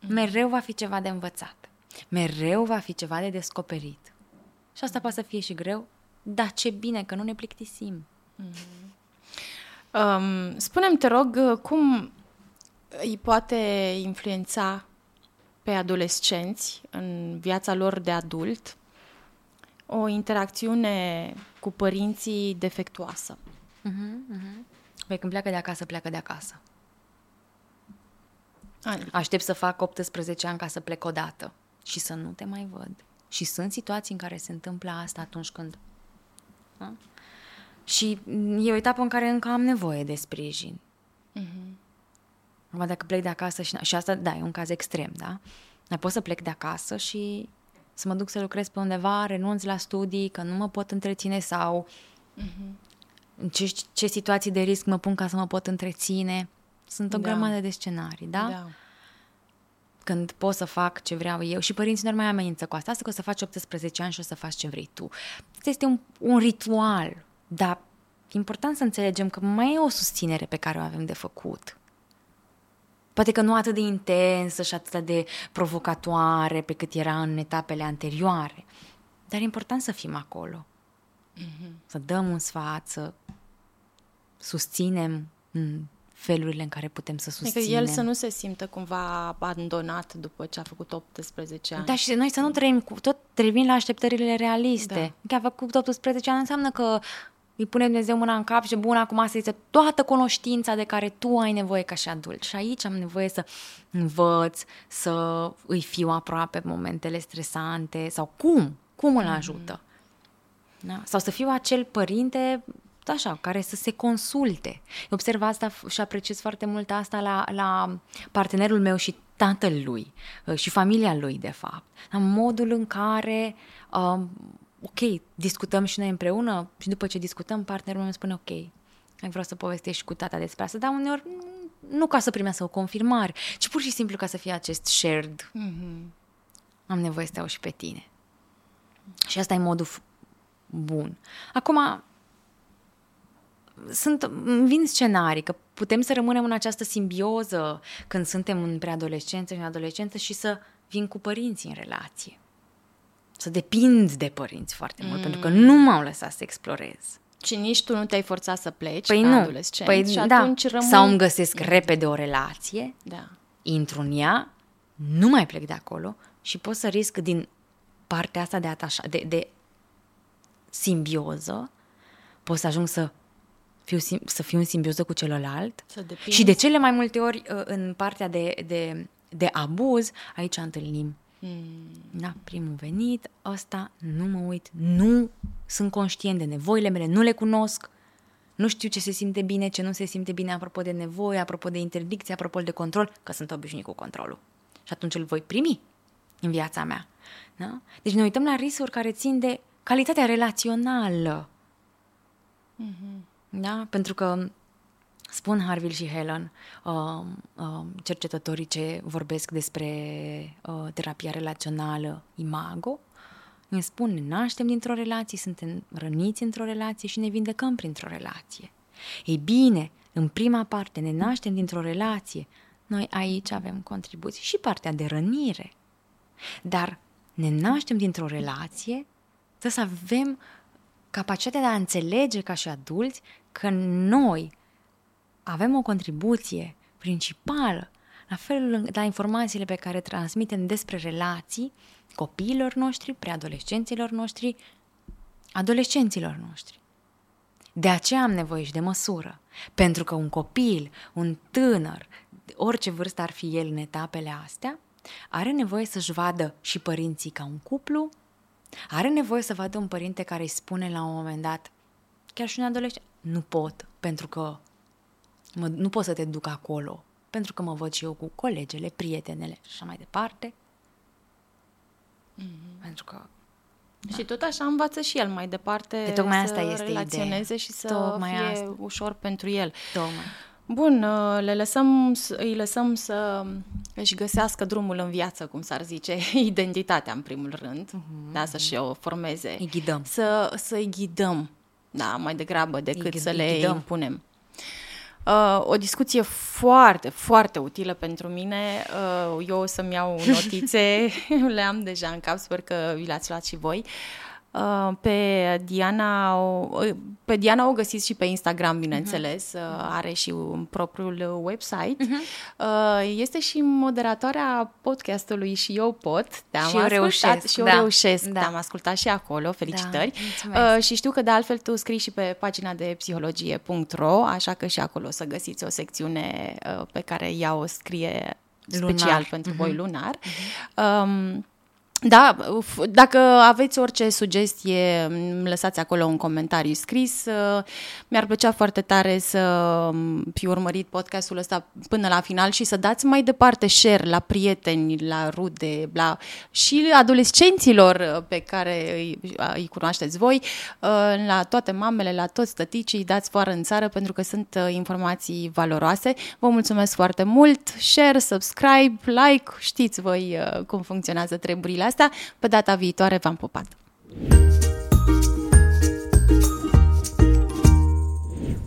Mm. Mereu va fi ceva de învățat. Mereu va fi ceva de descoperit. Și asta poate să fie și greu, dar ce bine că nu ne plictisim. Mm-hmm. Um, spune-mi, te rog, cum îi poate influența pe adolescenți în viața lor de adult o interacțiune cu părinții defectuoasă. Uh-huh, uh-huh. Păi când pleacă de acasă, pleacă de acasă. Ani. Aștept să fac 18 ani ca să plec odată și să nu te mai văd. Și sunt situații în care se întâmplă asta atunci când... Da? Și e o etapă în care încă am nevoie de sprijin. Uh-huh. dacă plec de acasă și, și asta, da, e un caz extrem, da? Dar pot să plec de acasă și să mă duc să lucrez pe undeva, renunț la studii, că nu mă pot întreține sau uh-huh. în ce, ce situații de risc mă pun ca să mă pot întreține. Sunt o da. grămadă de scenarii, da? Da. Când pot să fac ce vreau eu și părinții nu mai amenință cu asta, asta că o să faci 18 ani și o să faci ce vrei tu. Asta este un, un ritual, dar e important să înțelegem că mai e o susținere pe care o avem de făcut. Poate că nu atât de intensă și atât de provocatoare pe cât era în etapele anterioare, dar e important să fim acolo. Mm-hmm. Să dăm un sfat, să susținem în felurile în care putem să susținem. Adică el să nu se simtă cumva abandonat după ce a făcut 18 ani. Da, și noi să nu trăim cu tot, trăim la așteptările realiste. Da. Că a făcut 18 ani înseamnă că îi pune Dumnezeu mâna în cap și bun, acum asta este toată cunoștința de care tu ai nevoie ca și adult. Și aici am nevoie să învăț, să îi fiu aproape momentele stresante sau cum, cum îl ajută. Da? Sau să fiu acel părinte așa, care să se consulte. Observ asta și apreciez foarte mult asta la, la partenerul meu și tatăl lui uh, și familia lui, de fapt. La modul în care, uh, ok, discutăm și noi împreună și după ce discutăm, partenerul meu spune, ok, ai vreau să povestești cu tata despre asta, dar uneori nu ca să primească o confirmare, ci pur și simplu ca să fie acest shared. Mm-hmm. Am nevoie să te și pe tine. Și asta e modul bun. Acum, sunt, vin scenarii că putem să rămânem în această simbioză când suntem în preadolescență și în adolescență și să vin cu părinții în relație. Să depind de părinți foarte mult, mm. pentru că nu m-au lăsat să explorez. Și nici tu nu te-ai forțat să pleci păi ca nu. adolescent. Păi și da. atunci rămâi... Sau îmi găsesc repede o relație, da. intru în ea, nu mai plec de acolo și pot să risc din partea asta de, atașa, de, de simbioză, pot să ajung să fiu, să fiu în simbioză cu celălalt. Să și de cele mai multe ori uh, în partea de, de, de abuz, aici întâlnim Hmm. Da, primul venit, ăsta nu mă uit, nu sunt conștient de nevoile mele, nu le cunosc, nu știu ce se simte bine, ce nu se simte bine apropo de nevoie, apropo de interdicție, apropo de control, că sunt obișnuit cu controlul. Și atunci îl voi primi în viața mea. Da? Deci ne uităm la riscuri care țin de calitatea relațională. Mm-hmm. Da? Pentru că spun Harville și Helen, uh, uh, cercetătorii ce vorbesc despre uh, terapia relațională imago, îmi spun, ne naștem dintr-o relație, suntem răniți într-o relație și ne vindecăm printr-o relație. Ei bine, în prima parte ne naștem dintr-o relație, noi aici avem contribuții și partea de rănire. Dar ne naștem dintr-o relație, trebuie să avem capacitatea de a înțelege ca și adulți că noi avem o contribuție principală la felul, la informațiile pe care transmitem despre relații copiilor noștri, preadolescenților noștri, adolescenților noștri. De aceea am nevoie și de măsură. Pentru că un copil, un tânăr, orice vârstă ar fi el în etapele astea, are nevoie să-și vadă și părinții ca un cuplu, are nevoie să vadă un părinte care îi spune la un moment dat, chiar și un adolescent, nu pot, pentru că mă, nu pot să te duc acolo, pentru că mă văd și eu cu colegele, prietenele și așa mai departe. Mm-hmm. Pentru că da. Și tot așa învață și el mai departe de tocmai asta este relaționeze ideea. și să tocmai fie asta. ușor pentru el. Tocmai. Bun, uh, le lăsăm, îi lăsăm să își găsească drumul în viață, cum s-ar zice, identitatea în primul rând, uh-huh. da, să-și o formeze. Îi ghidăm. Să, să-i ghidăm, da, mai degrabă decât îi, să le ghidăm. impunem. Uh, o discuție foarte, foarte utilă pentru mine. Uh, eu o să-mi iau notițe, le am deja în cap, sper că vi le-ați luat și voi. Uh, Uh, pe Diana, o, pe Diana o găsiți și pe Instagram, bineînțeles, uh-huh. are și un propriul website. Uh-huh. Este și moderatoarea podcastului și eu pot. Te-am și eu reușesc. Și eu da. reușesc. Da. Te-am ascultat și acolo, felicitări. Da, uh, și știu că de altfel tu scrii și pe pagina de psihologie.ro, așa că și acolo o să găsiți o secțiune uh, pe ea ea o scrie lunar. special pentru uh-huh. voi lunar. Uh-huh. Um, da, dacă aveți orice sugestie, lăsați acolo un comentariu scris. Mi-ar plăcea foarte tare să fi urmărit podcastul ăsta până la final și să dați mai departe share la prieteni, la rude, la, și adolescenților pe care îi, îi cunoașteți voi, la toate mamele, la toți tăticii, dați foară în țară pentru că sunt informații valoroase. Vă mulțumesc foarte mult, share, subscribe, like, știți voi cum funcționează treburile asta. Pe data viitoare v-am pupat!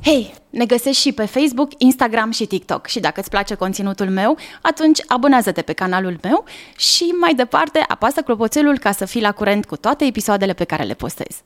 Hei, ne găsești și pe Facebook, Instagram și TikTok. Și dacă îți place conținutul meu, atunci abonează-te pe canalul meu și mai departe apasă clopoțelul ca să fii la curent cu toate episoadele pe care le postez.